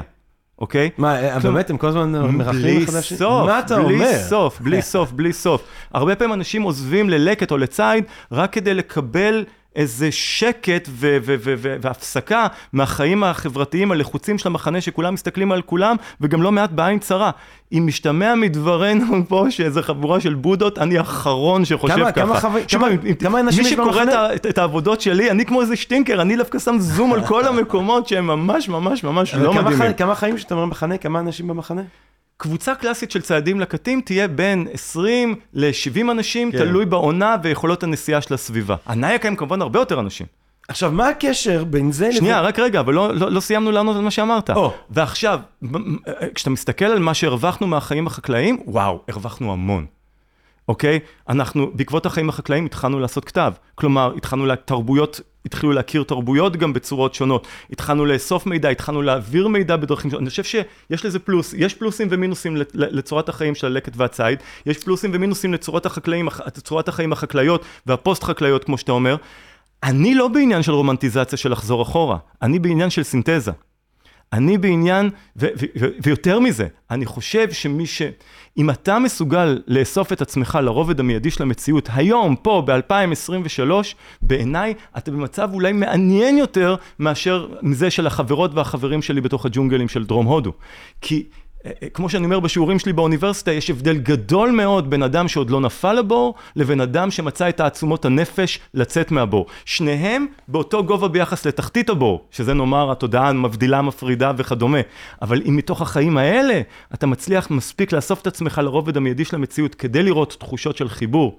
אוקיי? מה, אה, באמת, הם כל הזמן מרחלים מחדש? בלי סוף, מה אתה בלי אומר? סוף, בלי סוף, בלי סוף. הרבה פעמים אנשים עוזבים ללקט או לציד רק כדי לקבל איזה שקט ו- ו- ו- והפסקה מהחיים החברתיים הלחוצים של המחנה שכולם מסתכלים על כולם וגם לא מעט בעין צרה. אם משתמע מדברנו פה שאיזה חבורה של בודות, אני האחרון שחושב כמה, ככה. כמה, חו... כמה, אם, כמה אנשים יש במחנה? מי שקורא את, את העבודות שלי, אני כמו איזה שטינקר, אני דווקא שם זום על כל המקומות שהם ממש ממש ממש לא מדהימים. חי, כמה חיים שאתה אומר במחנה? כמה אנשים במחנה? קבוצה קלאסית של צעדים לקטים תהיה בין 20 ל-70 אנשים, כן. תלוי בעונה ויכולות הנסיעה של הסביבה. הנייק הם כמובן הרבה יותר אנשים. עכשיו, מה הקשר בין זה לבין... שנייה, לב... רק רגע, אבל לא, לא, לא סיימנו לענות על מה שאמרת. Oh. ועכשיו, כשאתה מסתכל על מה שהרווחנו מהחיים החקלאיים, וואו, הרווחנו המון. אוקיי? אנחנו, בעקבות החיים החקלאיים התחלנו לעשות כתב. כלומר, התחלנו לתרבויות התחילו להכיר תרבויות גם בצורות שונות, התחלנו לאסוף מידע, התחלנו להעביר מידע בדרכים שונות, אני חושב שיש לזה פלוס, יש פלוסים ומינוסים לצורת החיים של הלקט והציד, יש פלוסים ומינוסים לצורת החקלאים, צורת החיים החקלאיות והפוסט חקלאיות כמו שאתה אומר. אני לא בעניין של רומנטיזציה של לחזור אחורה, אני בעניין של סינתזה. אני בעניין, ויותר מזה, אני חושב שמי ש... אם אתה מסוגל לאסוף את עצמך לרובד המיידי של המציאות היום, פה, ב-2023, בעיניי אתה במצב אולי מעניין יותר מאשר מזה של החברות והחברים שלי בתוך הג'ונגלים של דרום הודו. כי כמו שאני אומר בשיעורים שלי באוניברסיטה, יש הבדל גדול מאוד בין אדם שעוד לא נפל לבור, לבין אדם שמצא את תעצומות הנפש לצאת מהבור. שניהם באותו גובה ביחס לתחתית הבור, שזה נאמר התודעה המבדילה, מפרידה וכדומה. אבל אם מתוך החיים האלה אתה מצליח מספיק לאסוף את עצמך לרובד המיידי של המציאות כדי לראות תחושות של חיבור,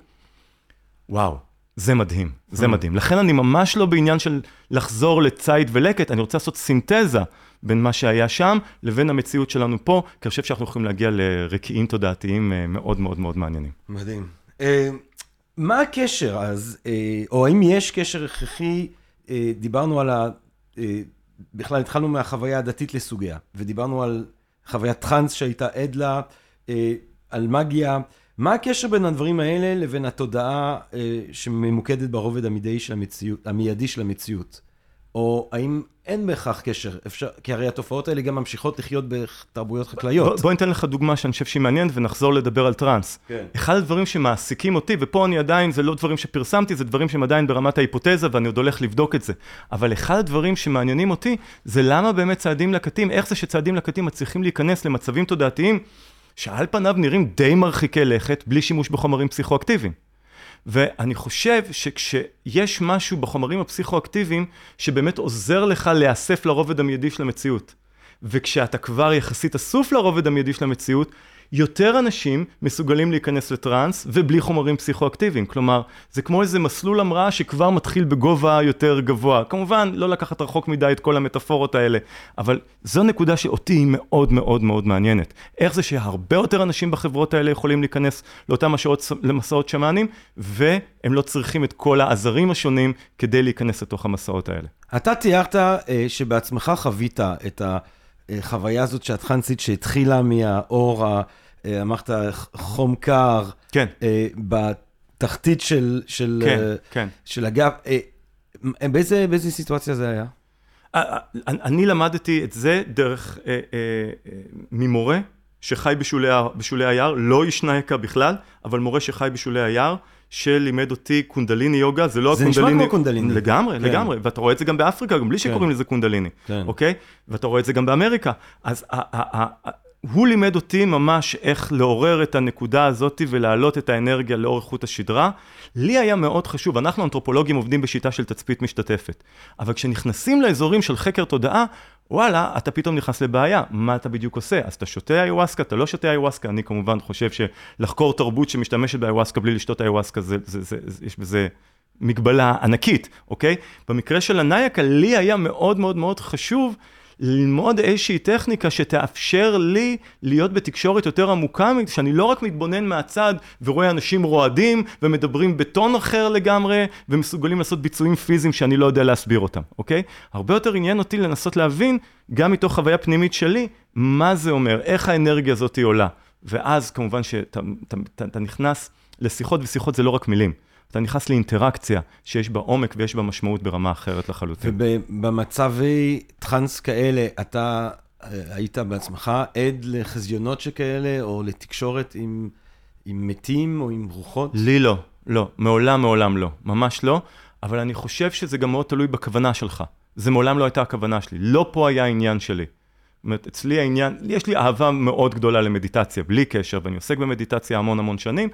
וואו, זה מדהים, זה mm. מדהים. לכן אני ממש לא בעניין של לחזור לציד ולקט, אני רוצה לעשות סינתזה בין מה שהיה שם לבין המציאות שלנו פה, כי אני חושב שאנחנו יכולים להגיע לרקיעים תודעתיים אה, מאוד מאוד מאוד מעניינים. מדהים. אה, מה הקשר אז, אה, או האם יש קשר הכרחי, דיברנו על בכלל התחלנו מהחוויה הדתית לסוגיה, ודיברנו על חוויית טראנס שהייתה עד לה, על מגיה. מה הקשר בין הדברים האלה לבין התודעה שממוקדת ברובד המיידי של המציאות, המיידי של המציאות? או האם אין בהכרח קשר? אפשר, כי הרי התופעות האלה גם ממשיכות לחיות בתרבויות חקלאיות. בוא, בוא ניתן לך דוגמה שאני חושב שהיא מעניינת ונחזור לדבר על טראנס. כן. אחד הדברים שמעסיקים אותי, ופה אני עדיין, זה לא דברים שפרסמתי, זה דברים שהם עדיין ברמת ההיפותזה ואני עוד הולך לבדוק את זה. אבל אחד הדברים שמעניינים אותי, זה למה באמת צעדים לקטים, איך זה שצעדים לקטים מצליחים להיכנס למצבים תודעתיים שעל פניו נראים די מרחיקי לכת, בלי שימוש בחומרים פסיכואקטיביים. ואני חושב שכשיש משהו בחומרים הפסיכואקטיביים שבאמת עוזר לך להיאסף לרובד המיידי של המציאות, וכשאתה כבר יחסית אסוף לרובד המיידי של המציאות, יותר אנשים מסוגלים להיכנס לטראנס ובלי חומרים פסיכואקטיביים. כלומר, זה כמו איזה מסלול המראה שכבר מתחיל בגובה יותר גבוה. כמובן, לא לקחת רחוק מדי את כל המטאפורות האלה, אבל זו נקודה שאותי היא מאוד מאוד מאוד מעניינת. איך זה שהרבה יותר אנשים בחברות האלה יכולים להיכנס לאותם משעות, למסעות שמאנים, והם לא צריכים את כל העזרים השונים כדי להיכנס לתוך המסעות האלה. אתה תיארת אה, שבעצמך חווית את החוויה הזאת שהטרנסית שהתחילה מהאור ה... אה, אמרת חום קר, כן. אה, בתחתית של, של, כן, אה, כן. של הגב. אה, באיזה, באיזה סיטואציה זה היה? אה, אני למדתי את זה דרך אה, אה, אה, ממורה שחי בשולי, בשולי היער, לא איש נייקה בכלל, אבל מורה שחי בשולי היער, שלימד אותי קונדליני יוגה, זה לא זה נשמע הקונדליני... כמו קונדליני. לגמרי, כן. לגמרי, ואתה רואה את זה גם באפריקה, גם בלי שקוראים לזה קונדליני, כן. אוקיי? ואתה רואה את זה גם באמריקה. אז הוא לימד אותי ממש איך לעורר את הנקודה הזאת ולהעלות את האנרגיה לאורך חוט השדרה. לי היה מאוד חשוב, אנחנו אנתרופולוגים עובדים בשיטה של תצפית משתתפת, אבל כשנכנסים לאזורים של חקר תודעה, וואלה, אתה פתאום נכנס לבעיה, מה אתה בדיוק עושה? אז אתה שותה איוואסקה, אתה לא שותה איוואסקה, אני כמובן חושב שלחקור תרבות שמשתמשת באיוואסקה בלי לשתות איוואסקה, זה, זה, זה, זה, יש בזה מגבלה ענקית, אוקיי? במקרה של הנייקה, לי היה מאוד מאוד מאוד חשוב ללמוד איזושהי טכניקה שתאפשר לי להיות בתקשורת יותר עמוקה, שאני לא רק מתבונן מהצד ורואה אנשים רועדים ומדברים בטון אחר לגמרי ומסוגלים לעשות ביצועים פיזיים שאני לא יודע להסביר אותם, אוקיי? הרבה יותר עניין אותי לנסות להבין, גם מתוך חוויה פנימית שלי, מה זה אומר, איך האנרגיה הזאת עולה. ואז כמובן שאתה אתה, אתה, אתה נכנס לשיחות, ושיחות זה לא רק מילים. אתה נכנס לאינטראקציה שיש בה עומק ויש בה משמעות ברמה אחרת לחלוטין. ובמצבי טראנס כאלה, אתה אה, היית בעצמך עד לחזיונות שכאלה, או לתקשורת עם, עם מתים או עם רוחות? לי לא, לא, מעולם מעולם לא, ממש לא, אבל אני חושב שזה גם מאוד תלוי בכוונה שלך. זה מעולם לא הייתה הכוונה שלי, לא פה היה העניין שלי. זאת אומרת, אצלי העניין, יש לי אהבה מאוד גדולה למדיטציה, בלי קשר, ואני עוסק במדיטציה המון המון שנים.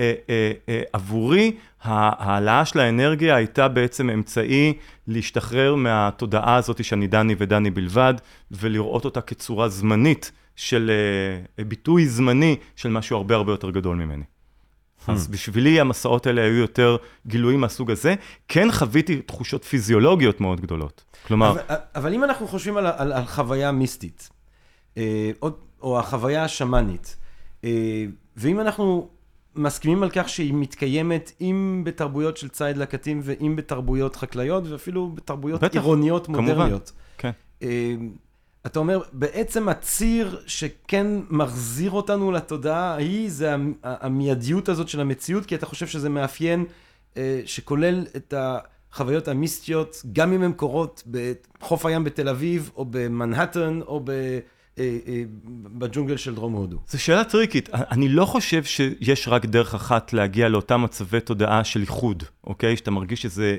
אה, אה, אה, עבורי, ההעלאה של האנרגיה הייתה בעצם אמצעי להשתחרר מהתודעה הזאת שאני דני ודני בלבד, ולראות אותה כצורה זמנית של ביטוי זמני של משהו הרבה הרבה יותר גדול ממני. אז בשבילי המסעות האלה היו יותר גילויים מהסוג הזה. כן חוויתי תחושות פיזיולוגיות מאוד גדולות. כלומר, אבל, אבל אם אנחנו חושבים על, על, על חוויה מיסטית, או, או החוויה השמאנית, ואם אנחנו מסכימים על כך שהיא מתקיימת אם בתרבויות של ציד לקטים ואם בתרבויות חקלאיות ואפילו בתרבויות בטח, עירוניות כמובן. מודרניות. כן. אה, אתה אומר, בעצם הציר שכן מחזיר אותנו לתודעה ההיא, זה המ- המיידיות הזאת של המציאות, כי אתה חושב שזה מאפיין אה, שכולל את החוויות המיסטיות, גם אם הן קורות בחוף הים בתל אביב, או במנהטן, או ב... אה, אה, בג'ונגל של דרום הודו. זו שאלה טריקית. אני לא חושב שיש רק דרך אחת להגיע לאותם מצבי תודעה של איחוד, אוקיי? שאתה מרגיש שזה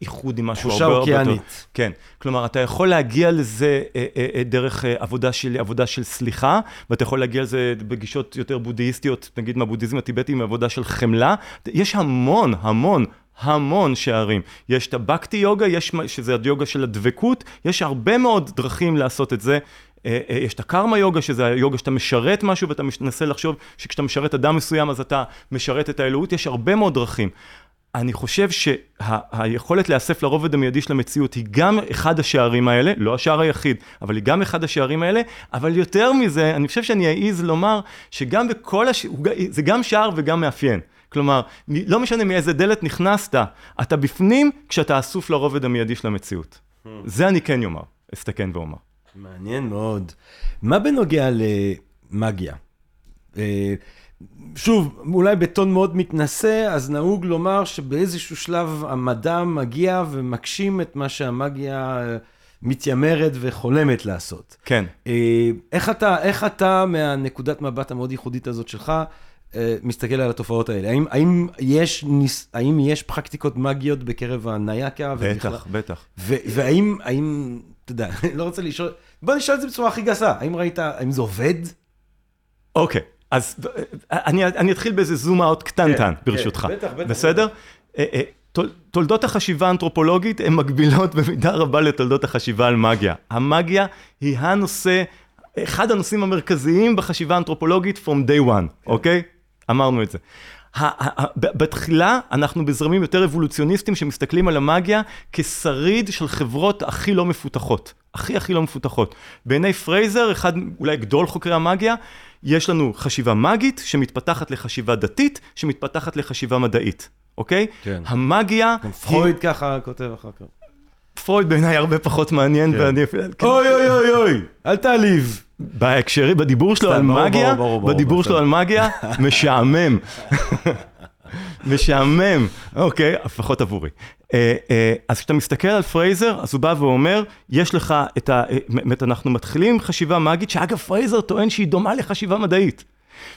איחוד עם משהו תחושה הרבה הרבה יותר... אוקיינית. כן. כלומר, אתה יכול להגיע לזה אה, אה, אה, דרך אה, עבודה של, עבודה של סליחה, ואתה יכול להגיע לזה בגישות יותר בודהיסטיות, נגיד מהבודהיזם הטיבטי, מעבודה של חמלה. יש המון, המון. המון שערים. יש את הבקטי יוגה, יש, שזה היוגה של הדבקות, יש הרבה מאוד דרכים לעשות את זה. אה, אה, יש את הקרמה יוגה, שזה היוגה שאתה משרת משהו ואתה מנסה לחשוב שכשאתה משרת אדם מסוים אז אתה משרת את האלוהות, יש הרבה מאוד דרכים. אני חושב שהיכולת להיאסף לרובד המיידי של המציאות היא גם אחד השערים האלה, לא השער היחיד, אבל היא גם אחד השערים האלה, אבל יותר מזה, אני חושב שאני אעז לומר שגם בכל הש... זה גם שער וגם מאפיין. כלומר, לא משנה מאיזה דלת נכנסת, אתה בפנים כשאתה אסוף לרובד המיידי של המציאות. זה אני כן אומר. אסתכן ואומר. מעניין מאוד. מה בנוגע למאגיה? אה, שוב, אולי בטון מאוד מתנשא, אז נהוג לומר שבאיזשהו שלב המדע מגיע ומגשים את מה שהמאגיה אה, מתיימרת וחולמת לעשות. כן. אה, איך אתה, איך אתה מהנקודת מבט המאוד ייחודית הזאת שלך, מסתכל על התופעות האלה? האם, האם, יש, ניס, האם יש פרקטיקות מאגיות בקרב הנייקה? בטח, בטח. ו- והאם, האם, אתה יודע, אני לא רוצה לשאול, בוא נשאל את זה בצורה הכי גסה, האם ראית, האם זה עובד? אוקיי, אז אני, אני אתחיל באיזה זום אאוט קטנטן, כן, ברשותך. כן, בטח, בטח. בסדר? אה, אה, תול- תולדות החשיבה האנתרופולוגית הן מקבילות במידה רבה לתולדות החשיבה על מגיה. המגיה היא הנושא, אחד הנושאים המרכזיים בחשיבה האנתרופולוגית from day one, אוקיי? אמרנו את זה. בתחילה אנחנו בזרמים יותר אבולוציוניסטיים שמסתכלים על המאגיה כשריד של חברות הכי לא מפותחות. הכי הכי לא מפותחות. בעיני פרייזר, אחד אולי גדול חוקרי המאגיה, יש לנו חשיבה מאגית שמתפתחת לחשיבה דתית, שמתפתחת לחשיבה מדעית, אוקיי? כן. המאגיה, גם פרויד ככה כותב אחר כך. פרויד בעיניי הרבה פחות מעניין, כן. ואני אפילו... אוי אוי אוי אוי, אל תעליב. בהקשרי, בדיבור שלו על מאגיה, בדיבור שלו. על מאגיה, משעמם. משעמם, אוקיי, לפחות עבורי. אה, אה, אז כשאתה מסתכל על פרייזר, אז הוא בא ואומר, יש לך את ה... אה, באמת, אנחנו מתחילים עם חשיבה מאגית, שאגב, פרייזר טוען שהיא דומה לחשיבה מדעית.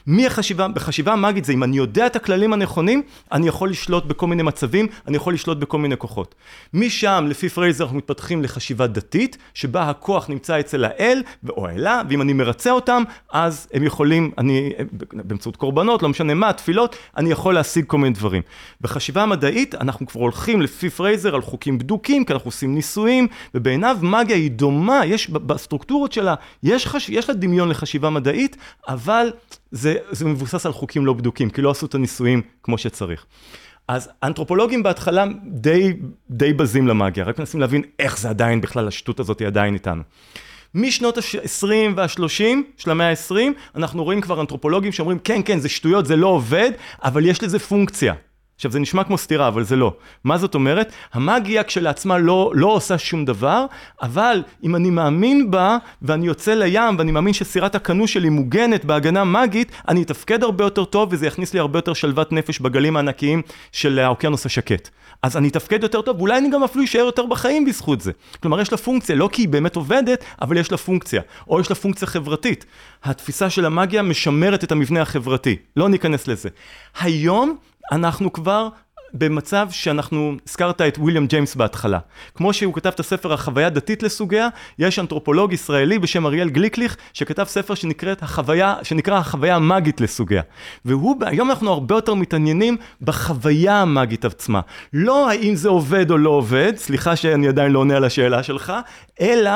מי החשיבה, בחשיבה המאגית זה אם אני יודע את הכללים הנכונים, אני יכול לשלוט בכל מיני מצבים, אני יכול לשלוט בכל מיני כוחות. משם, לפי פרייזר, אנחנו מתפתחים לחשיבה דתית, שבה הכוח נמצא אצל האל או האלה, ואם אני מרצה אותם, אז הם יכולים, אני, באמצעות קורבנות, לא משנה מה, תפילות, אני יכול להשיג כל מיני דברים. בחשיבה המדעית, אנחנו כבר הולכים לפי פרייזר על חוקים בדוקים, כי אנחנו עושים ניסויים, ובעיניו מאגיה היא דומה, יש בסטרוקטורות שלה, יש, חש... יש לה דמיון לחשיבה מדעית, אבל זה, זה מבוסס על חוקים לא בדוקים, כי לא עשו את הניסויים כמו שצריך. אז האנתרופולוגים בהתחלה די, די בזים למאגיה, רק מנסים להבין איך זה עדיין בכלל, השטות הזאת היא עדיין איתנו. משנות ה-20 וה-30 של המאה ה-20, אנחנו רואים כבר אנתרופולוגים שאומרים, כן, כן, זה שטויות, זה לא עובד, אבל יש לזה פונקציה. עכשיו, זה נשמע כמו סתירה, אבל זה לא. מה זאת אומרת? המאגיה כשלעצמה לא, לא עושה שום דבר, אבל אם אני מאמין בה, ואני יוצא לים, ואני מאמין שסירת הקנו שלי מוגנת בהגנה מאגית, אני אתפקד הרבה יותר טוב, וזה יכניס לי הרבה יותר שלוות נפש בגלים הענקיים של האוקיינוס השקט. אז אני אתפקד יותר טוב, ואולי אני גם אפילו אשאר יותר בחיים בזכות זה. כלומר, יש לה פונקציה, לא כי היא באמת עובדת, אבל יש לה פונקציה. או יש לה פונקציה חברתית. התפיסה של המאגיה משמרת את המבנה החברתי. לא ניכנס לזה. היום אנחנו כבר במצב שאנחנו, הזכרת את ויליאם ג'יימס בהתחלה. כמו שהוא כתב את הספר החוויה דתית לסוגיה, יש אנתרופולוג ישראלי בשם אריאל גליקליך, שכתב ספר שנקראת החוויה, שנקרא החוויה המאגית לסוגיה. והוא, היום אנחנו הרבה יותר מתעניינים בחוויה המאגית עצמה. לא האם זה עובד או לא עובד, סליחה שאני עדיין לא עונה על השאלה שלך, אלא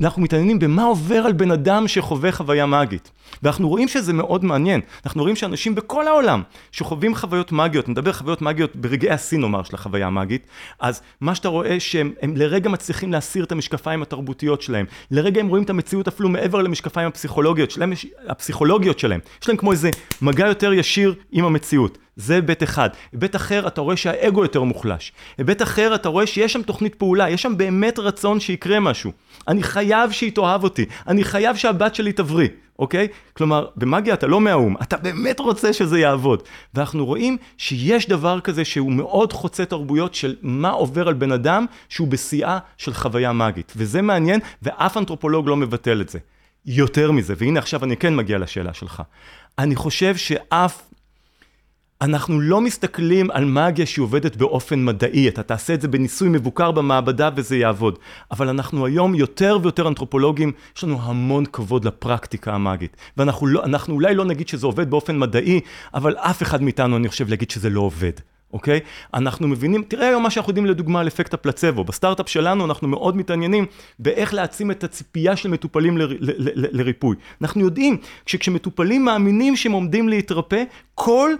אנחנו מתעניינים במה עובר על בן אדם שחווה חוויה מאגית. ואנחנו רואים שזה מאוד מעניין. אנחנו רואים שאנשים בכל העולם שחווים חוויות מאגיות, נדבר חוויות מאגיות ברגעי השיא נאמר של החוויה המאגית, אז מה שאתה רואה שהם הם לרגע מצליחים להסיר את המשקפיים התרבותיות שלהם. לרגע הם רואים את המציאות אפילו מעבר למשקפיים הפסיכולוגיות שלהם, הפסיכולוגיות שלהם. יש להם כמו איזה מגע יותר ישיר עם המציאות. זה היבט אחד. היבט אחר, אתה רואה שהאגו יותר מוחלש. היבט אחר, אתה רואה שיש שם תוכנית פעולה, יש שם באמת רצון שיקרה משהו. אני חייב שהיא תאהב אותי, אני חייב שהבת שלי תבריא, אוקיי? כלומר, במאגיה אתה לא מהאו"ם, אתה באמת רוצה שזה יעבוד. ואנחנו רואים שיש דבר כזה שהוא מאוד חוצה תרבויות של מה עובר על בן אדם שהוא בשיאה של חוויה מאגית. וזה מעניין, ואף אנתרופולוג לא מבטל את זה. יותר מזה, והנה עכשיו אני כן מגיע לשאלה שלך. אני חושב שאף אנחנו לא מסתכלים על מאגיה שהיא עובדת באופן מדעי, אתה תעשה את זה בניסוי מבוקר במעבדה וזה יעבוד. אבל אנחנו היום יותר ויותר אנתרופולוגים, יש לנו המון כבוד לפרקטיקה המאגית. ואנחנו לא, אולי לא נגיד שזה עובד באופן מדעי, אבל אף אחד מאיתנו, אני חושב, להגיד שזה לא עובד. אוקיי? אנחנו מבינים, תראה היום מה שאנחנו יודעים לדוגמה על אפקט הפלצבו. בסטארט-אפ שלנו אנחנו מאוד מתעניינים באיך להעצים את הציפייה של מטופלים לריפוי. אנחנו יודעים שכשמטופלים מאמינים שהם עומדים להתרפא, כל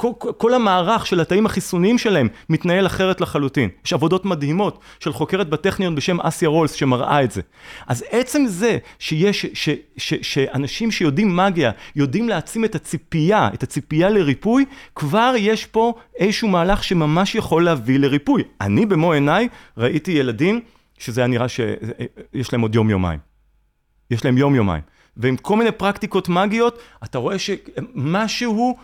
כל, כל המערך של התאים החיסוניים שלהם מתנהל אחרת לחלוטין. יש עבודות מדהימות של חוקרת בטכניון בשם אסיה רולס שמראה את זה. אז עצם זה שיש, ש, ש, ש, שאנשים שיודעים מגיה, יודעים להעצים את הציפייה, את הציפייה לריפוי, כבר יש פה איזשהו מהלך שממש יכול להביא לריפוי. אני במו עיניי ראיתי ילדים שזה היה נראה שיש להם עוד יום-יומיים. יש להם יום-יומיים. ועם כל מיני פרקטיקות מגיות, אתה רואה שמשהו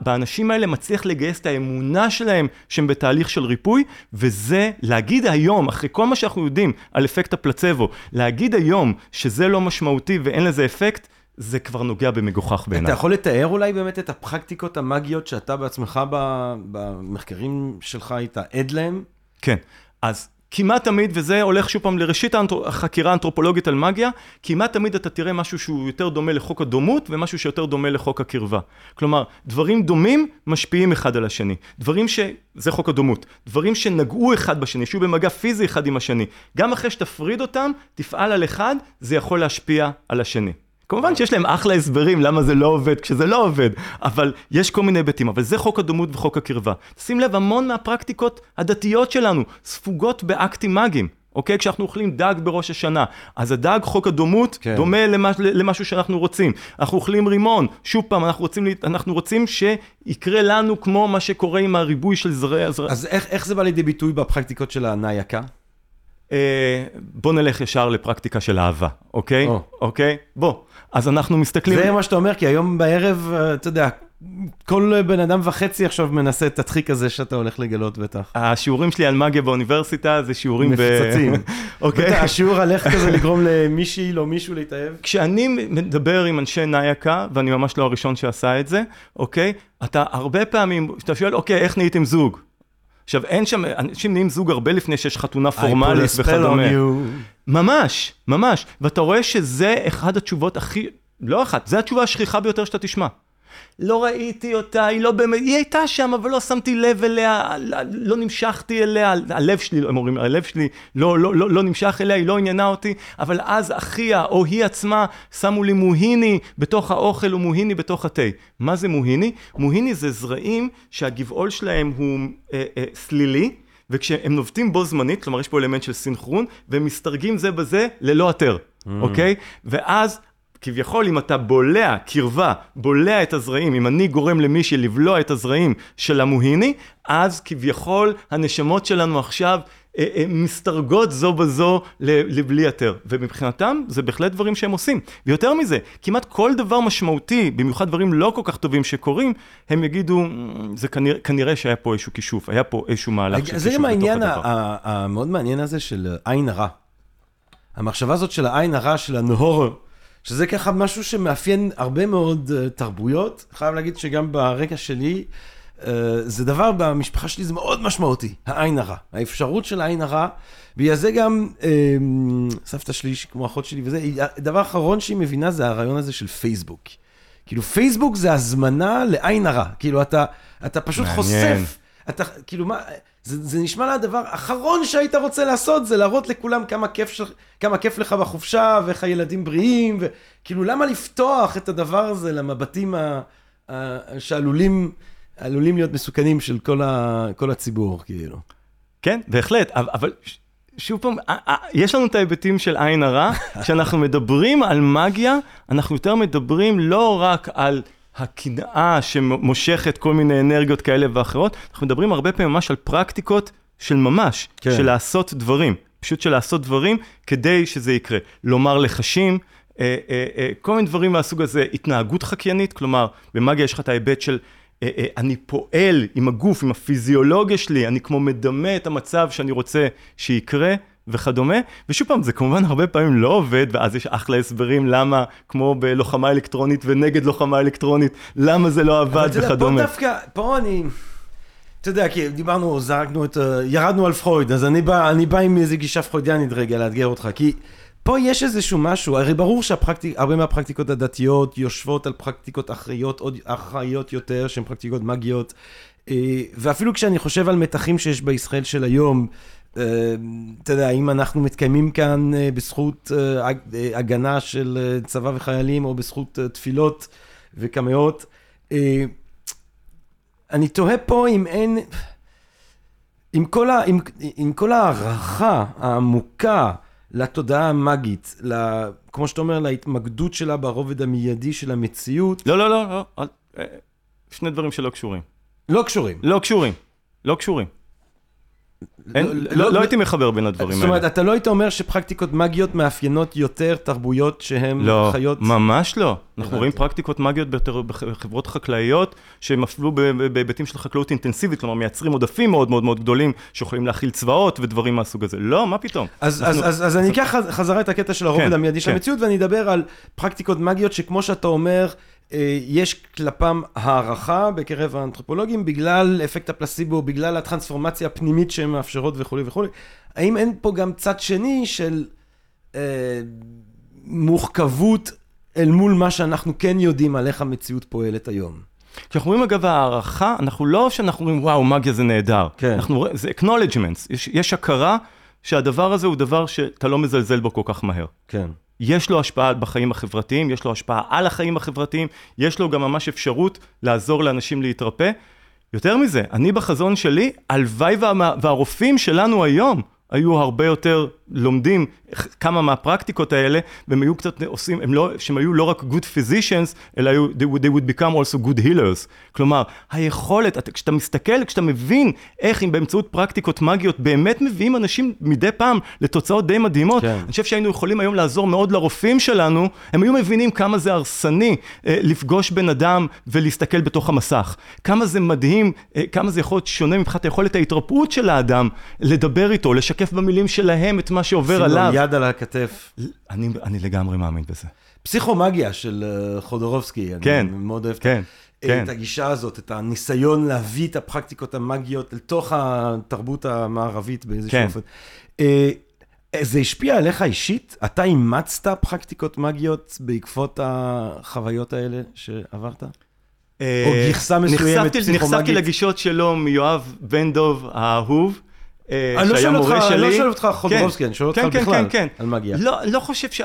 באנשים האלה מצליח לגייס את האמונה שלהם שהם בתהליך של ריפוי, וזה להגיד היום, אחרי כל מה שאנחנו יודעים על אפקט הפלצבו, להגיד היום שזה לא משמעותי ואין לזה אפקט, זה כבר נוגע במגוחך בעיניי. אתה יכול לתאר אולי באמת את הפרקטיקות המגיות שאתה בעצמך במחקרים שלך היית עד להם? כן, אז כמעט תמיד, וזה הולך שוב פעם לראשית החקירה האנתרופולוגית על מגיה, כמעט תמיד אתה תראה משהו שהוא יותר דומה לחוק הדומות ומשהו שיותר דומה לחוק הקרבה. כלומר, דברים דומים משפיעים אחד על השני. דברים ש... זה חוק הדומות. דברים שנגעו אחד בשני, שיהיו במגע פיזי אחד עם השני. גם אחרי שתפריד אותם, תפעל על אחד, זה יכול להשפיע על השני. כמובן שיש להם אחלה הסברים למה זה לא עובד כשזה לא עובד, אבל יש כל מיני היבטים, אבל זה חוק הדומות וחוק הקרבה. שים לב, המון מהפרקטיקות הדתיות שלנו ספוגות באקטים מאגיים. אוקיי? כשאנחנו אוכלים דג בראש השנה, אז הדג, חוק הדומות, כן. דומה למש, למשהו שאנחנו רוצים. אנחנו אוכלים רימון, שוב פעם, אנחנו רוצים, אנחנו רוצים שיקרה לנו כמו מה שקורה עם הריבוי של זרעי... הזרע. אז איך, איך זה בא לידי ביטוי בפרקטיקות של הנאיקה? אה, בוא נלך ישר לפרקטיקה של אהבה, אוקיי? או. אוקיי? בוא. אז אנחנו מסתכלים... זה מה שאתה אומר, כי היום בערב, אה, אתה יודע, כל בן אדם וחצי עכשיו מנסה את הטחיק הזה שאתה הולך לגלות בטח. השיעורים שלי על מגיה באוניברסיטה זה שיעורים. מפוצצים. אוקיי. השיעור על איך כזה לגרום למישהי, לא מישהו להתאהב. כשאני מדבר עם אנשי נייקה, ואני ממש לא הראשון שעשה את זה, אוקיי? אתה הרבה פעמים, אתה שואל, אוקיי, איך נהייתם זוג? עכשיו, אין שם, אנשים נהיים זוג הרבה לפני שיש חתונה פורמלית וכדומה. ממש, ממש. ואתה רואה שזה אחד התשובות הכי, לא אחת, זה התשובה השכיחה ביותר שאתה תשמע. לא ראיתי אותה, היא לא באמת, היא הייתה שם, אבל לא שמתי לב אליה, לא נמשכתי אליה, הלב שלי, הם אומרים, הלב שלי לא, לא, לא, לא נמשך אליה, היא לא עניינה אותי, אבל אז אחיה או היא עצמה שמו לי מוהיני בתוך האוכל ומוהיני בתוך התה. מה זה מוהיני? מוהיני זה זרעים שהגבעול שלהם הוא אה, אה, סלילי. וכשהם נובטים בו זמנית, כלומר יש פה אלמנט של סינכרון, והם מסתרגים זה בזה ללא היתר, mm. אוקיי? ואז כביכול אם אתה בולע קרבה, בולע את הזרעים, אם אני גורם למישהי לבלוע את הזרעים של המוהיני, אז כביכול הנשמות שלנו עכשיו מסתרגות זו בזו לבלי היתר. ומבחינתם זה בהחלט דברים שהם עושים. ויותר מזה, כמעט כל דבר משמעותי, במיוחד דברים לא כל כך טובים שקורים, הם יגידו, אמ, זה כנראה, כנראה שהיה פה איזשהו כישוף, היה פה איזשהו מהלך של כישוף בתוך הדבר. זה גם העניין המאוד מעניין הזה של עין הרע. המחשבה הזאת של העין הרע, של הנהור, שזה ככה משהו שמאפיין הרבה מאוד uh, תרבויות. חייב להגיד שגם ברקע שלי, זה דבר במשפחה שלי, זה מאוד משמעותי, העין הרע. האפשרות של העין הרע, בגלל זה גם uh, סבתא שלי, כמו אחות שלי וזה, הדבר האחרון שהיא מבינה זה הרעיון הזה של פייסבוק. כאילו, פייסבוק זה הזמנה לעין הרע. כאילו, אתה, אתה פשוט מעניין. חושף. אתה, כאילו, מה... זה, זה נשמע לה הדבר האחרון שהיית רוצה לעשות, זה להראות לכולם כמה כיף, ש... כמה כיף לך בחופשה, ואיך הילדים בריאים, וכאילו, למה לפתוח את הדבר הזה למבטים ה... ה... שעלולים עלולים להיות מסוכנים של כל, ה... כל הציבור, כאילו. כן, בהחלט, אבל שוב פעם, יש לנו את ההיבטים של עין הרע, כשאנחנו מדברים על מגיה, אנחנו יותר מדברים לא רק על... הקנאה שמושכת כל מיני אנרגיות כאלה ואחרות, אנחנו מדברים הרבה פעמים ממש על פרקטיקות של ממש, כן. של לעשות דברים, פשוט של לעשות דברים כדי שזה יקרה. לומר לחשים, אה, אה, אה, כל מיני דברים מהסוג הזה, התנהגות חקיינית, כלומר, במאגיה יש לך את ההיבט של אני פועל עם הגוף, עם הפיזיולוגיה שלי, אני כמו מדמה את המצב שאני רוצה שיקרה. וכדומה, ושוב פעם, זה כמובן הרבה פעמים לא עובד, ואז יש אחלה הסברים למה, כמו בלוחמה אלקטרונית ונגד לוחמה אלקטרונית, למה זה לא עבד וכדומה. אבל אתה יודע, פה דווקא, פה אני... אתה יודע, כי דיברנו, זרקנו את... ירדנו על פרויד, אז אני בא, אני בא עם איזה גישה פרוידיאנית רגע לאתגר אותך, כי פה יש איזשהו משהו, הרי ברור שהרבה מהפרקטיקות הדתיות יושבות על פרקטיקות אחראיות, עוד אחראיות יותר, שהן פרקטיקות מגיות, אה, ואפילו כשאני חושב על מתחים שיש בישראל של היום, אה, אתה יודע, אם אנחנו מתקיימים כאן אה, בזכות הגנה של צבא וחיילים, או בזכות תפילות וקמעות, אני תוהה פה אם אין... עם כל, ה, עם, עם כל ההערכה העמוקה לתודעה המאגית, ל, כמו שאתה אומר, להתמקדות שלה ברובד המיידי של המציאות. לא, לא, לא, לא. אה, שני דברים שלא קשורים. לא קשורים. לא קשורים. לא קשורים. אין, לא, לא הייתי מחבר בין הדברים זאת האלה. אומרת, אתה לא היית אומר שפרקטיקות מאגיות מאפיינות יותר תרבויות שהן לא, חיות... ממש לא. אנחנו. רואים פרקטיקות מאגיות ביותר בחברות חקלאיות, שהם אפילו בהיבטים של חקלאות אינטנסיבית, כלומר מייצרים עודפים מאוד מאוד מאוד גדולים, שיכולים להכיל צבאות ודברים מהסוג הזה. לא, מה פתאום. אז, אנחנו- אז, אז, אז אני אקח חז- חזרה את הקטע של הרובד כן, המיידי של כן. המציאות, ואני אדבר על פרקטיקות מאגיות שכמו שאתה אומר, יש כלפם הערכה בקרב האנתרופולוגים בגלל אפקט הפלסיבו, בגלל הטרנספורמציה הפנימית שהן מאפשרות וכולי וכולי. האם אין פה גם צד שני של אה, מורכבות אל מול מה שאנחנו כן יודעים על איך המציאות פועלת היום? כשאנחנו רואים אגב הערכה, אנחנו לא שאנחנו אומרים וואו, מגיה זה נהדר. כן. אנחנו זה acknowledgements, יש, יש הכרה שהדבר הזה הוא דבר שאתה לא מזלזל בו כל כך מהר. כן. יש לו השפעה בחיים החברתיים, יש לו השפעה על החיים החברתיים, יש לו גם ממש אפשרות לעזור לאנשים להתרפא. יותר מזה, אני בחזון שלי, הלוואי וה, והרופאים שלנו היום היו הרבה יותר לומדים כמה מהפרקטיקות האלה, והם היו קצת עושים, הם לא, שהם היו לא רק good physicians, אלא היו, they would, they would become also good healers. כלומר, היכולת, אתה, כשאתה מסתכל, כשאתה מבין איך אם באמצעות פרקטיקות מגיות באמת מביאים אנשים מדי פעם לתוצאות די מדהימות, כן. אני חושב שהיינו יכולים היום לעזור מאוד לרופאים שלנו, הם היו מבינים כמה זה הרסני אה, לפגוש בן אדם ולהסתכל בתוך המסך. כמה זה מדהים, אה, כמה זה יכול להיות שונה מבחינת היכולת ההתרפאות של האדם, לדבר איתו, לשקף במילים שלהם את מה שעובר עליו. יד על הכתף. אני, אני לגמרי מאמין בזה. פסיכומגיה של אה, חודורובסקי, כן, אני מאוד אוהב כן, את כן. את הגישה הזאת, את הניסיון להביא את הפרקטיקות המאגיות לתוך התרבות המערבית באיזשהו כן. אופן. אה, זה השפיע עליך אישית? אתה אימצת פרקטיקות מאגיות בעקבות החוויות האלה שעברת? או גרסה מסוימת נחשפתי- נחשפתי פסיכומגית? לגישות שלו מיואב בן דוב האהוב. אה, לא שהיה אותך, מורה אני לא שלי. שואל אותך חודורובסקי, אני שואל אותך כן, כן, בכלל כן, כן. על מאגיה. לא, לא חושב ש...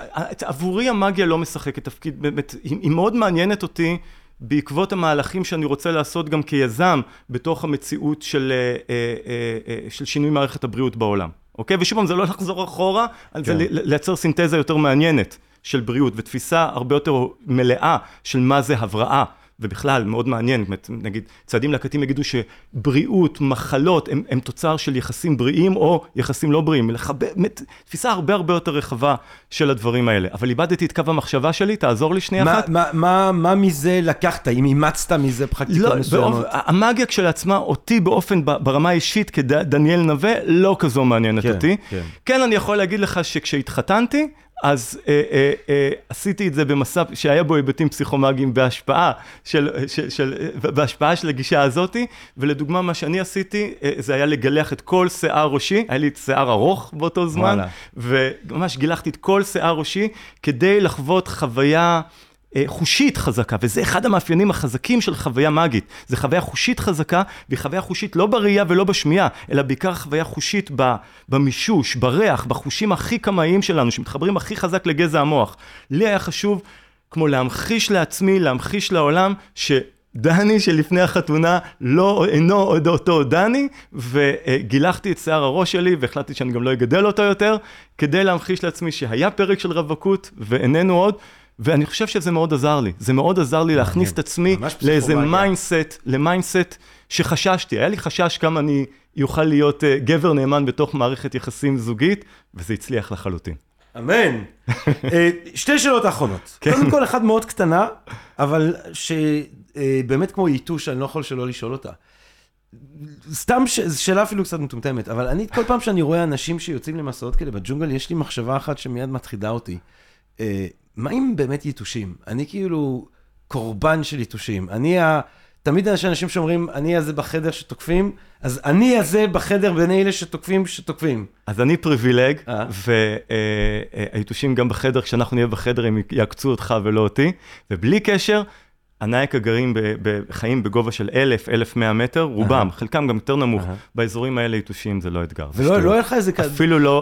עבורי המאגיה לא משחקת תפקיד, באמת, היא, מאוד מעניינת אותי בעקבות המהלכים שאני רוצה לעשות גם כיזם בתוך המציאות של, אה, אה, אה, אה, של שינוי מערכת הבריאות בעולם. אוקיי? ושוב פעם, זה לא לחזור אחורה, כן. זה כן. לייצר סינתזה יותר מעניינת של בריאות ותפיסה הרבה יותר מלאה של מה זה הבראה. ובכלל, מאוד מעניין, נגיד, צעדים להקטים יגידו שבריאות, מחלות, הם, הם תוצר של יחסים בריאים או יחסים לא בריאים. לחבר, תפיסה הרבה הרבה יותר רחבה של הדברים האלה. אבל איבדתי את קו המחשבה שלי, תעזור לי שנייה מה- אחת. מה- מה מה מזה לקחת, אם אימצת מזה פרקטיקות לא, מסוימות? באופ... המאגיה כשלעצמה, אותי באופן, ברמה האישית, כדניאל נווה, לא כזו מעניינת כן, אותי. כן. כן, אני יכול להגיד לך שכשהתחתנתי, אז אה, אה, אה, עשיתי את זה במסע שהיה בו היבטים פסיכומגיים בהשפעה של, של, של, בהשפעה של הגישה הזאתי, ולדוגמה מה שאני עשיתי, אה, זה היה לגלח את כל שיער ראשי, היה לי שיער ארוך באותו זמן, וואלה. וממש גילחתי את כל שיער ראשי כדי לחוות חוויה... אה, חושית חזקה, וזה אחד המאפיינים החזקים של חוויה מאגית. זה חוויה חושית חזקה, והיא חוויה חושית לא בראייה ולא בשמיעה, אלא בעיקר חוויה חושית במישוש, בריח, בחושים הכי קמאיים שלנו, שמתחברים הכי חזק לגזע המוח. לי היה חשוב כמו להמחיש לעצמי, להמחיש לעולם, ש... דני שלפני החתונה לא, אינו עוד אותו דני, וגילחתי את שיער הראש שלי והחלטתי שאני גם לא אגדל אותו יותר, כדי להמחיש לעצמי שהיה פרק של רווקות ואיננו עוד, ואני חושב שזה מאוד עזר לי. זה מאוד עזר לי להכניס את עצמי לאיזה. mindset, ל mindset שחששתי. היה לי חשש כמה אני יוכל להיות uh, גבר נאמן בתוך מערכת יחסים זוגית, וזה הצליח לחלוטין. אמן. אה, שתי שאלות אחרונות. כן. קודם כל, אחת מאוד קטנה, אבל שבאמת כמו יתוש, אני לא יכול שלא לשאול אותה. סתם, ש- שאלה אפילו קצת מטומטמת, אבל אני, כל פעם שאני רואה אנשים שיוצאים למסעות כאלה בג'ונגל, יש לי מחשבה אחת שמיד מטחידה אותי. אה, מה אם באמת יתושים? אני כאילו קורבן של יתושים. אני ה... תמיד יש אנשים שאומרים, אני הזה בחדר שתוקפים, אז אני הזה בחדר בין אלה שתוקפים שתוקפים. אז אני פריבילג, אה. והיתושים גם בחדר, כשאנחנו נהיה בחדר הם יעקצו אותך ולא אותי, ובלי קשר, הנייק הגרים בחיים בגובה של אלף, אלף מאה מטר, רובם, חלקם גם יותר נמוך. באזורים האלה יתושים זה לא אתגר. ולא היה לך איזה... אפילו לא,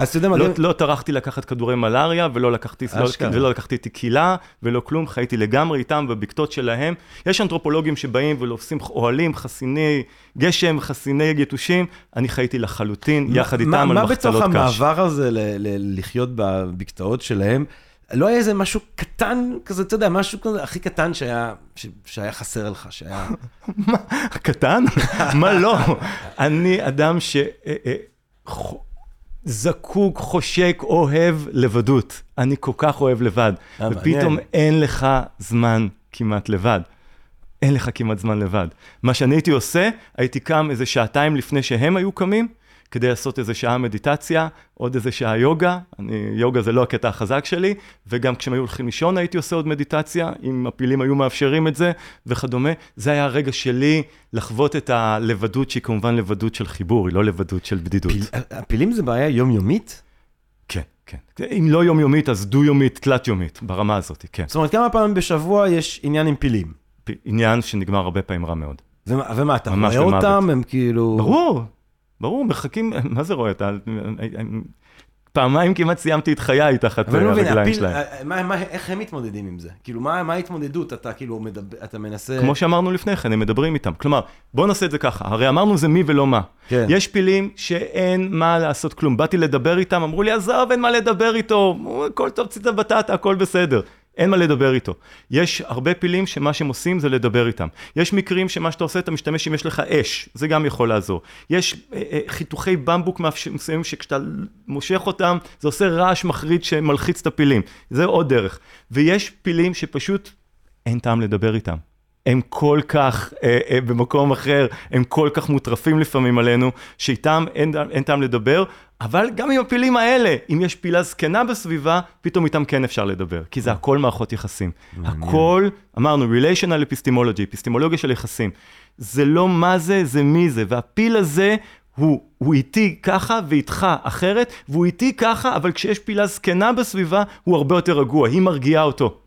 לא טרחתי לקחת כדורי מלאריה, ולא לקחתי תקילה, ולא כלום, חייתי לגמרי איתם בבקתות שלהם. יש אנתרופולוגים שבאים ולופסים אוהלים, חסיני גשם, חסיני יתושים, אני חייתי לחלוטין, יחד איתם על מחצלות קש. מה בתוך המעבר הזה לחיות בבקתות שלהם? לא היה איזה משהו קטן כזה, אתה יודע, משהו כזה הכי קטן שהיה, שהיה חסר לך, שהיה... מה, קטן? מה לא? אני אדם ש... אה, אה, זקוק, חושק, אוהב לבדות. אני כל כך אוהב לבד. ופתאום אין לך זמן כמעט לבד. אין לך כמעט זמן לבד. מה שאני הייתי עושה, הייתי קם איזה שעתיים לפני שהם היו קמים, כדי לעשות איזה שעה מדיטציה, עוד איזה שעה יוגה, אני, יוגה זה לא הקטע החזק שלי, וגם כשהם היו הולכים לישון הייתי עושה עוד מדיטציה, אם הפילים היו מאפשרים את זה וכדומה. זה היה הרגע שלי לחוות את הלבדות, שהיא כמובן לבדות של חיבור, היא לא לבדות של בדידות. פיל, הפילים זה בעיה יומיומית? כן, כן. אם לא יומיומית, אז דו-יומית, תלת-יומית, ברמה הזאת, כן. זאת אומרת, כמה פעמים בשבוע יש עניין עם פילים? פ... עניין שנגמר הרבה פעמים רע מאוד. ומה, ומה אתה רואה אותם? הם כאילו... ברור, ברור, מרחקים, מה זה רואה? אתה... פעמיים כמעט סיימתי את חיי תחת לא הרגליים שלהם. אה, מה, מה, איך הם מתמודדים עם זה? כאילו, מה, מה ההתמודדות? אתה כאילו מדבר, אתה מנסה... כמו שאמרנו לפני כן, הם מדברים איתם. כלומר, בואו נעשה את זה ככה, הרי אמרנו זה מי ולא מה. כן. יש פילים שאין מה לעשות כלום. באתי לדבר איתם, אמרו לי, עזוב, אין מה לדבר איתו, הכל טוב, ציטה בטטה, הכל בסדר. אין מה לדבר איתו. יש הרבה פילים שמה שהם עושים זה לדבר איתם. יש מקרים שמה שאתה עושה, אתה משתמש אם יש לך אש, זה גם יכול לעזור. יש אה, אה, חיתוכי במבוק מסוימים שכשאתה מושך אותם, זה עושה רעש מחריד שמלחיץ את הפילים. זה עוד דרך. ויש פילים שפשוט אין טעם לדבר איתם. הם כל כך, אה, אה, במקום אחר, הם כל כך מוטרפים לפעמים עלינו, שאיתם אין, אין טעם לדבר, אבל גם עם הפילים האלה, אם יש פילה זקנה בסביבה, פתאום איתם כן אפשר לדבר, כי זה הכל מערכות יחסים. הכל, אמרנו, relational epistemology, אפיסטימולוגיה של יחסים. זה לא מה זה, זה מי זה, והפיל הזה הוא, הוא איתי ככה ואיתך אחרת, והוא איתי ככה, אבל כשיש פילה זקנה בסביבה, הוא הרבה יותר רגוע, היא מרגיעה אותו.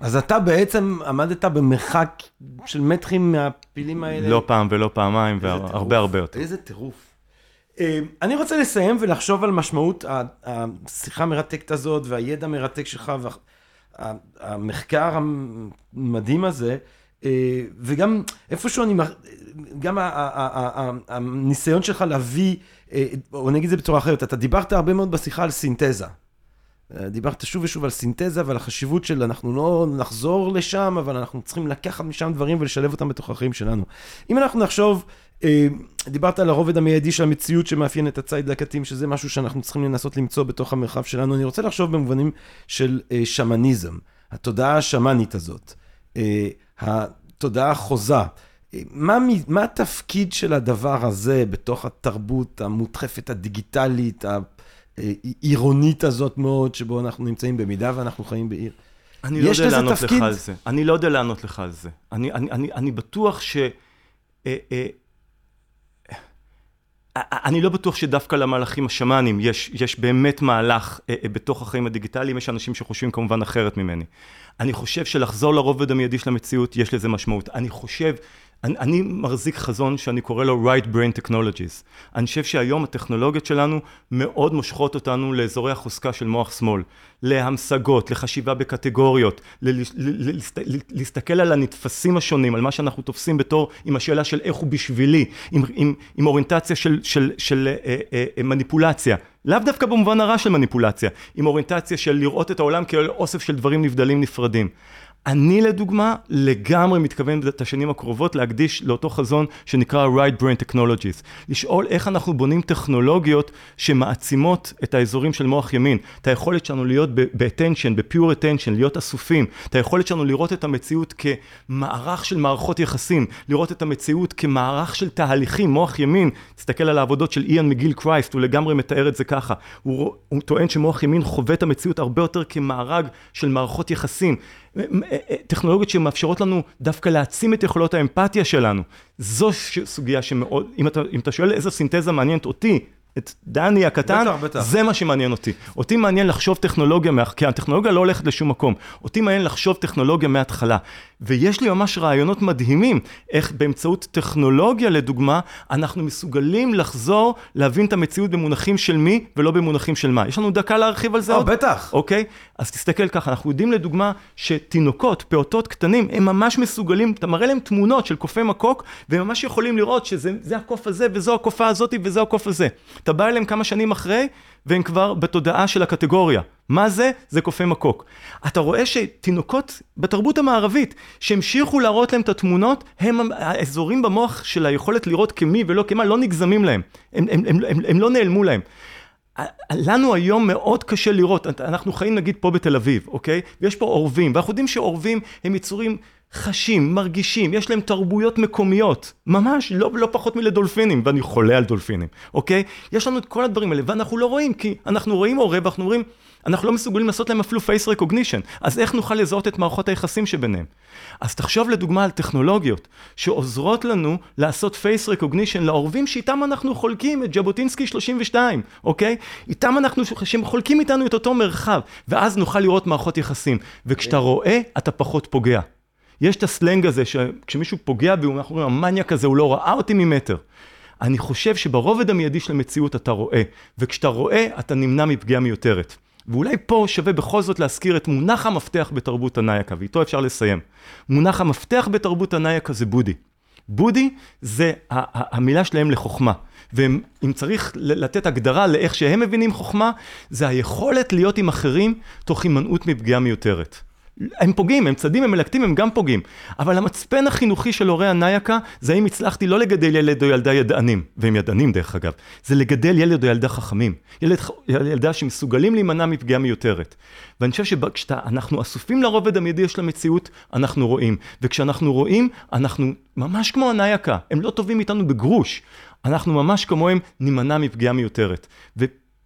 אז אתה בעצם עמדת במרחק של מטרים מהפילים האלה? לא פעם ולא פעמיים, והרבה הרבה יותר. איזה טירוף. אה, אני רוצה לסיים ולחשוב על משמעות השיחה המרתקת הזאת והידע המרתק שלך והמחקר המדהים הזה, אה, וגם איפשהו אני, גם הניסיון שלך להביא, אה, או נגיד את זה בצורה אחרת, אתה דיברת הרבה מאוד בשיחה על סינתזה. דיברת שוב ושוב על סינתזה ועל החשיבות של אנחנו לא נחזור לשם, אבל אנחנו צריכים לקחת משם דברים ולשלב אותם בתוך החיים שלנו. אם אנחנו נחשוב, אה, דיברת על הרובד המיידי של המציאות שמאפיין את הציד לקטים, שזה משהו שאנחנו צריכים לנסות למצוא בתוך המרחב שלנו. אני רוצה לחשוב במובנים של אה, שמניזם, התודעה השמאנית הזאת, אה, התודעה החוזה. מה, מה התפקיד של הדבר הזה בתוך התרבות המודחפת הדיגיטלית, העירונית הזאת מאוד, שבו אנחנו נמצאים במידה ואנחנו חיים בעיר. אני לא יודע לענות תפקיד? לך על זה. אני לא יודע לענות לך על זה. אני, אני, אני, אני בטוח ש... אה, אה, אה, אני לא בטוח שדווקא למהלכים השמאנים יש, יש באמת מהלך אה, אה, בתוך החיים הדיגיטליים, יש אנשים שחושבים כמובן אחרת ממני. אני חושב שלחזור לרובד המיידי של המציאות, יש לזה משמעות. אני חושב אני, אני מחזיק חזון שאני קורא לו right brain technologies. אני חושב שהיום הטכנולוגיות שלנו מאוד מושכות אותנו לאזורי החוזקה של מוח שמאל, להמשגות, לחשיבה בקטגוריות, להסתכל על הנתפסים השונים, על מה שאנחנו תופסים בתור, עם השאלה של איך הוא בשבילי, עם, עם, עם אוריינטציה של, של, של אה, אה, אה, מניפולציה. לאו דווקא במובן הרע של מניפולציה, עם אוריינטציה של לראות את העולם כאל אוסף של דברים נבדלים נפרדים. אני לדוגמה לגמרי מתכוון את השנים הקרובות להקדיש לאותו חזון שנקרא right brain technologies. לשאול איך אנחנו בונים טכנולוגיות שמעצימות את האזורים של מוח ימין. את היכולת שלנו להיות ב-attention, ב-pure attention, להיות אסופים. את היכולת שלנו לראות את המציאות כמערך של מערכות יחסים. לראות את המציאות כמערך של תהליכים, מוח ימין. תסתכל על העבודות של איאן מגיל קרייסט, הוא לגמרי מתאר את זה ככה. הוא, הוא טוען שמוח ימין חווה את המציאות הרבה יותר כמארג של מערכות יחסים. טכנולוגיות שמאפשרות לנו דווקא להעצים את יכולות האמפתיה שלנו. זו סוגיה שמאוד, אם אתה, אם אתה שואל איזו סינתזה מעניינת אותי, את דני הקטן, בטח, בטח. זה מה שמעניין אותי. אותי מעניין לחשוב טכנולוגיה, מה... כי הטכנולוגיה לא הולכת לשום מקום. אותי מעניין לחשוב טכנולוגיה מההתחלה. ויש לי ממש רעיונות מדהימים, איך באמצעות טכנולוגיה, לדוגמה, אנחנו מסוגלים לחזור, להבין את המציאות במונחים של מי, ולא במונחים של מה. יש לנו דקה להרחיב על זה אה, עוד? בטח. אוקיי? אז תסתכל ככה, אנחנו יודעים לדוגמה שתינוקות, פעוטות קטנים, הם ממש מסוגלים, אתה מראה להם תמונות של קופי מקוק, והם ממש יכולים לראות שזה זה הקוף הזה, וזו הקופה הזאת, וזו הקוף הזה. אתה בא אליהם כמה שנים אחרי, והם כבר בתודעה של הקטגוריה. מה זה? זה קופי מקוק. אתה רואה שתינוקות בתרבות המערבית, שהמשיכו להראות להם את התמונות, הם האזורים במוח של היכולת לראות כמי ולא כמה, לא נגזמים להם. הם, הם, הם, הם, הם לא נעלמו להם. לנו היום מאוד קשה לראות, אנחנו חיים נגיד פה בתל אביב, אוקיי? ויש פה עורבים, ואנחנו יודעים שעורבים הם יצורים חשים, מרגישים, יש להם תרבויות מקומיות, ממש, לא, לא פחות מלדולפינים, ואני חולה על דולפינים, אוקיי? יש לנו את כל הדברים האלה, ואנחנו לא רואים, כי אנחנו רואים עורב, ואנחנו רואים, אנחנו לא מסוגלים לעשות להם אפילו face recognition, אז איך נוכל לזהות את מערכות היחסים שביניהם? אז תחשוב לדוגמה על טכנולוגיות שעוזרות לנו לעשות face recognition לעורבים שאיתם אנחנו חולקים את ז'בוטינסקי 32, אוקיי? איתם אנחנו, שהם חולקים איתנו את אותו מרחב, ואז נוכל לראות מערכות יחסים, וכשאתה רואה, אתה פחות פוגע. יש את הסלנג הזה, שכשמישהו פוגע בי, אנחנו אומרים, המניאק הזה, הוא לא ראה אותי ממטר. אני חושב שברובד המיידי של המציאות אתה רואה, וכשאתה רואה, אתה נמנע מפגיעה מיותרת. ואולי פה שווה בכל זאת להזכיר את מונח המפתח בתרבות הנייקה, ואיתו אפשר לסיים. מונח המפתח בתרבות הנייקה זה בודי. בודי זה המילה שלהם לחוכמה. ואם צריך לתת הגדרה לאיך שהם מבינים חוכמה, זה היכולת להיות עם אחרים תוך הימנעות מפגיעה מיותרת. הם פוגעים, הם צדים, הם מלקטים, הם גם פוגעים. אבל המצפן החינוכי של הורי הנייקה, זה האם הצלחתי לא לגדל ילד או ילדה ידענים, והם ידענים דרך אגב, זה לגדל ילד או ילדה חכמים. ילד, ילדה שמסוגלים להימנע מפגיעה מיותרת. ואני חושב שכשאנחנו אסופים לרובד המיידי של המציאות, אנחנו רואים. וכשאנחנו רואים, אנחנו ממש כמו הנייקה, הם לא טובים איתנו בגרוש. אנחנו ממש כמוהם נימנע מפגיעה מיותרת. ו...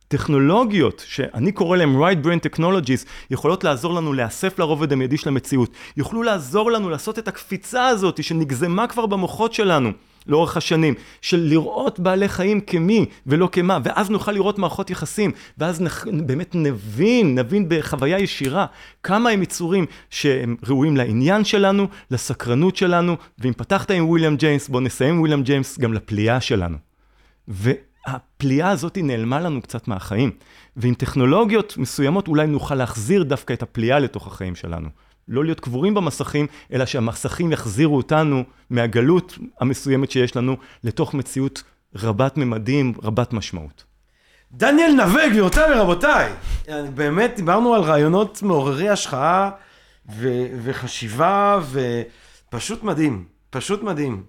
טכנולוגיות, שאני קורא להן right brain technologies, יכולות לעזור לנו להיאסף לרובד המיידי של המציאות. יוכלו לעזור לנו לעשות את הקפיצה הזאת שנגזמה כבר במוחות שלנו לאורך השנים, של לראות בעלי חיים כמי ולא כמה, ואז נוכל לראות מערכות יחסים, ואז נח, באמת נבין, נבין בחוויה ישירה כמה הם יצורים שהם ראויים לעניין שלנו, לסקרנות שלנו, ואם פתחת עם וויליאם ג'יימס, בוא נסיים עם וויליאם ג'יימס גם לפליאה שלנו. ו... הפליאה הזאת נעלמה לנו קצת מהחיים, ועם טכנולוגיות מסוימות אולי נוכל להחזיר דווקא את הפליאה לתוך החיים שלנו. לא להיות קבורים במסכים, אלא שהמסכים יחזירו אותנו מהגלות המסוימת שיש לנו לתוך מציאות רבת ממדים, רבת משמעות. דניאל נווה, גבירותיי ורבותיי, באמת דיברנו על רעיונות מעוררי השחאה ו- וחשיבה, ופשוט מדהים, פשוט מדהים.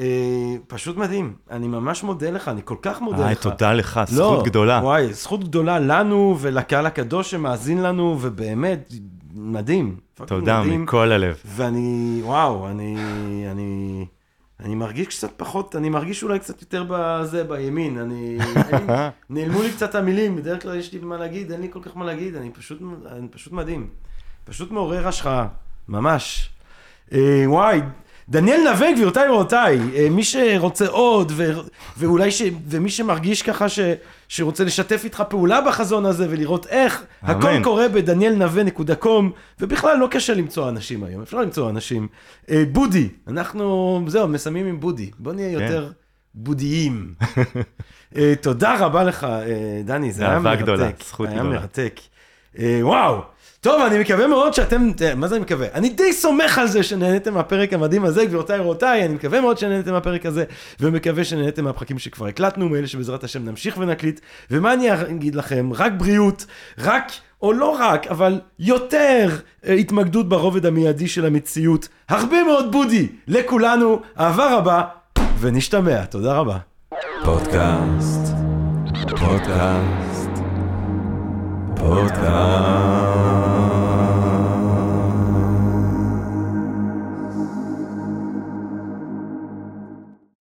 אה, פשוט מדהים, אני ממש מודה לך, אני כל כך מודה איי, לך. תודה לך, זכות לא, גדולה. וואי, זכות גדולה לנו ולקהל הקדוש שמאזין לנו, ובאמת, מדהים. תודה, מדהים. מכל הלב. ואני, וואו, אני, אני, אני מרגיש קצת פחות, אני מרגיש אולי קצת יותר בזה, בימין. אני, אני נעלמו לי קצת המילים, בדרך כלל יש לי מה להגיד, אין לי כל כך מה להגיד, אני פשוט, אני פשוט מדהים. פשוט מעורר השחאה, ממש. אה, וואי. דניאל נווה, גבירותיי ורבותיי, אה, מי שרוצה עוד, ו, ואולי ש, ומי שמרגיש ככה ש, שרוצה לשתף איתך פעולה בחזון הזה ולראות איך, אמן. הכל קורה בדניאלנווה.קום, ובכלל לא קשה למצוא אנשים היום, אפשר למצוא אנשים. אה, בודי, אנחנו, זהו, מסיימים עם בודי, בוא נהיה כן. יותר בודיים. אה, תודה רבה לך, דני, זה היה מרתק. גדולה, זכות גדולה. היה מרתק. וואו. טוב, אני מקווה מאוד שאתם, מה זה אני מקווה? אני די סומך על זה שנהניתם מהפרק המדהים הזה, גבירותיי ורבותיי, אני מקווה מאוד שנהניתם מהפרק הזה, ומקווה שנהניתם מהפרקים שכבר הקלטנו, מאלה שבעזרת השם נמשיך ונקליט, ומה אני אגיד לכם? רק בריאות, רק, או לא רק, אבל יותר אה, התמקדות ברובד המיידי של המציאות, הרבה מאוד בודי לכולנו, אהבה רבה, ונשתמע, תודה רבה. פודקאסט, פודקאסט, פודקאסט.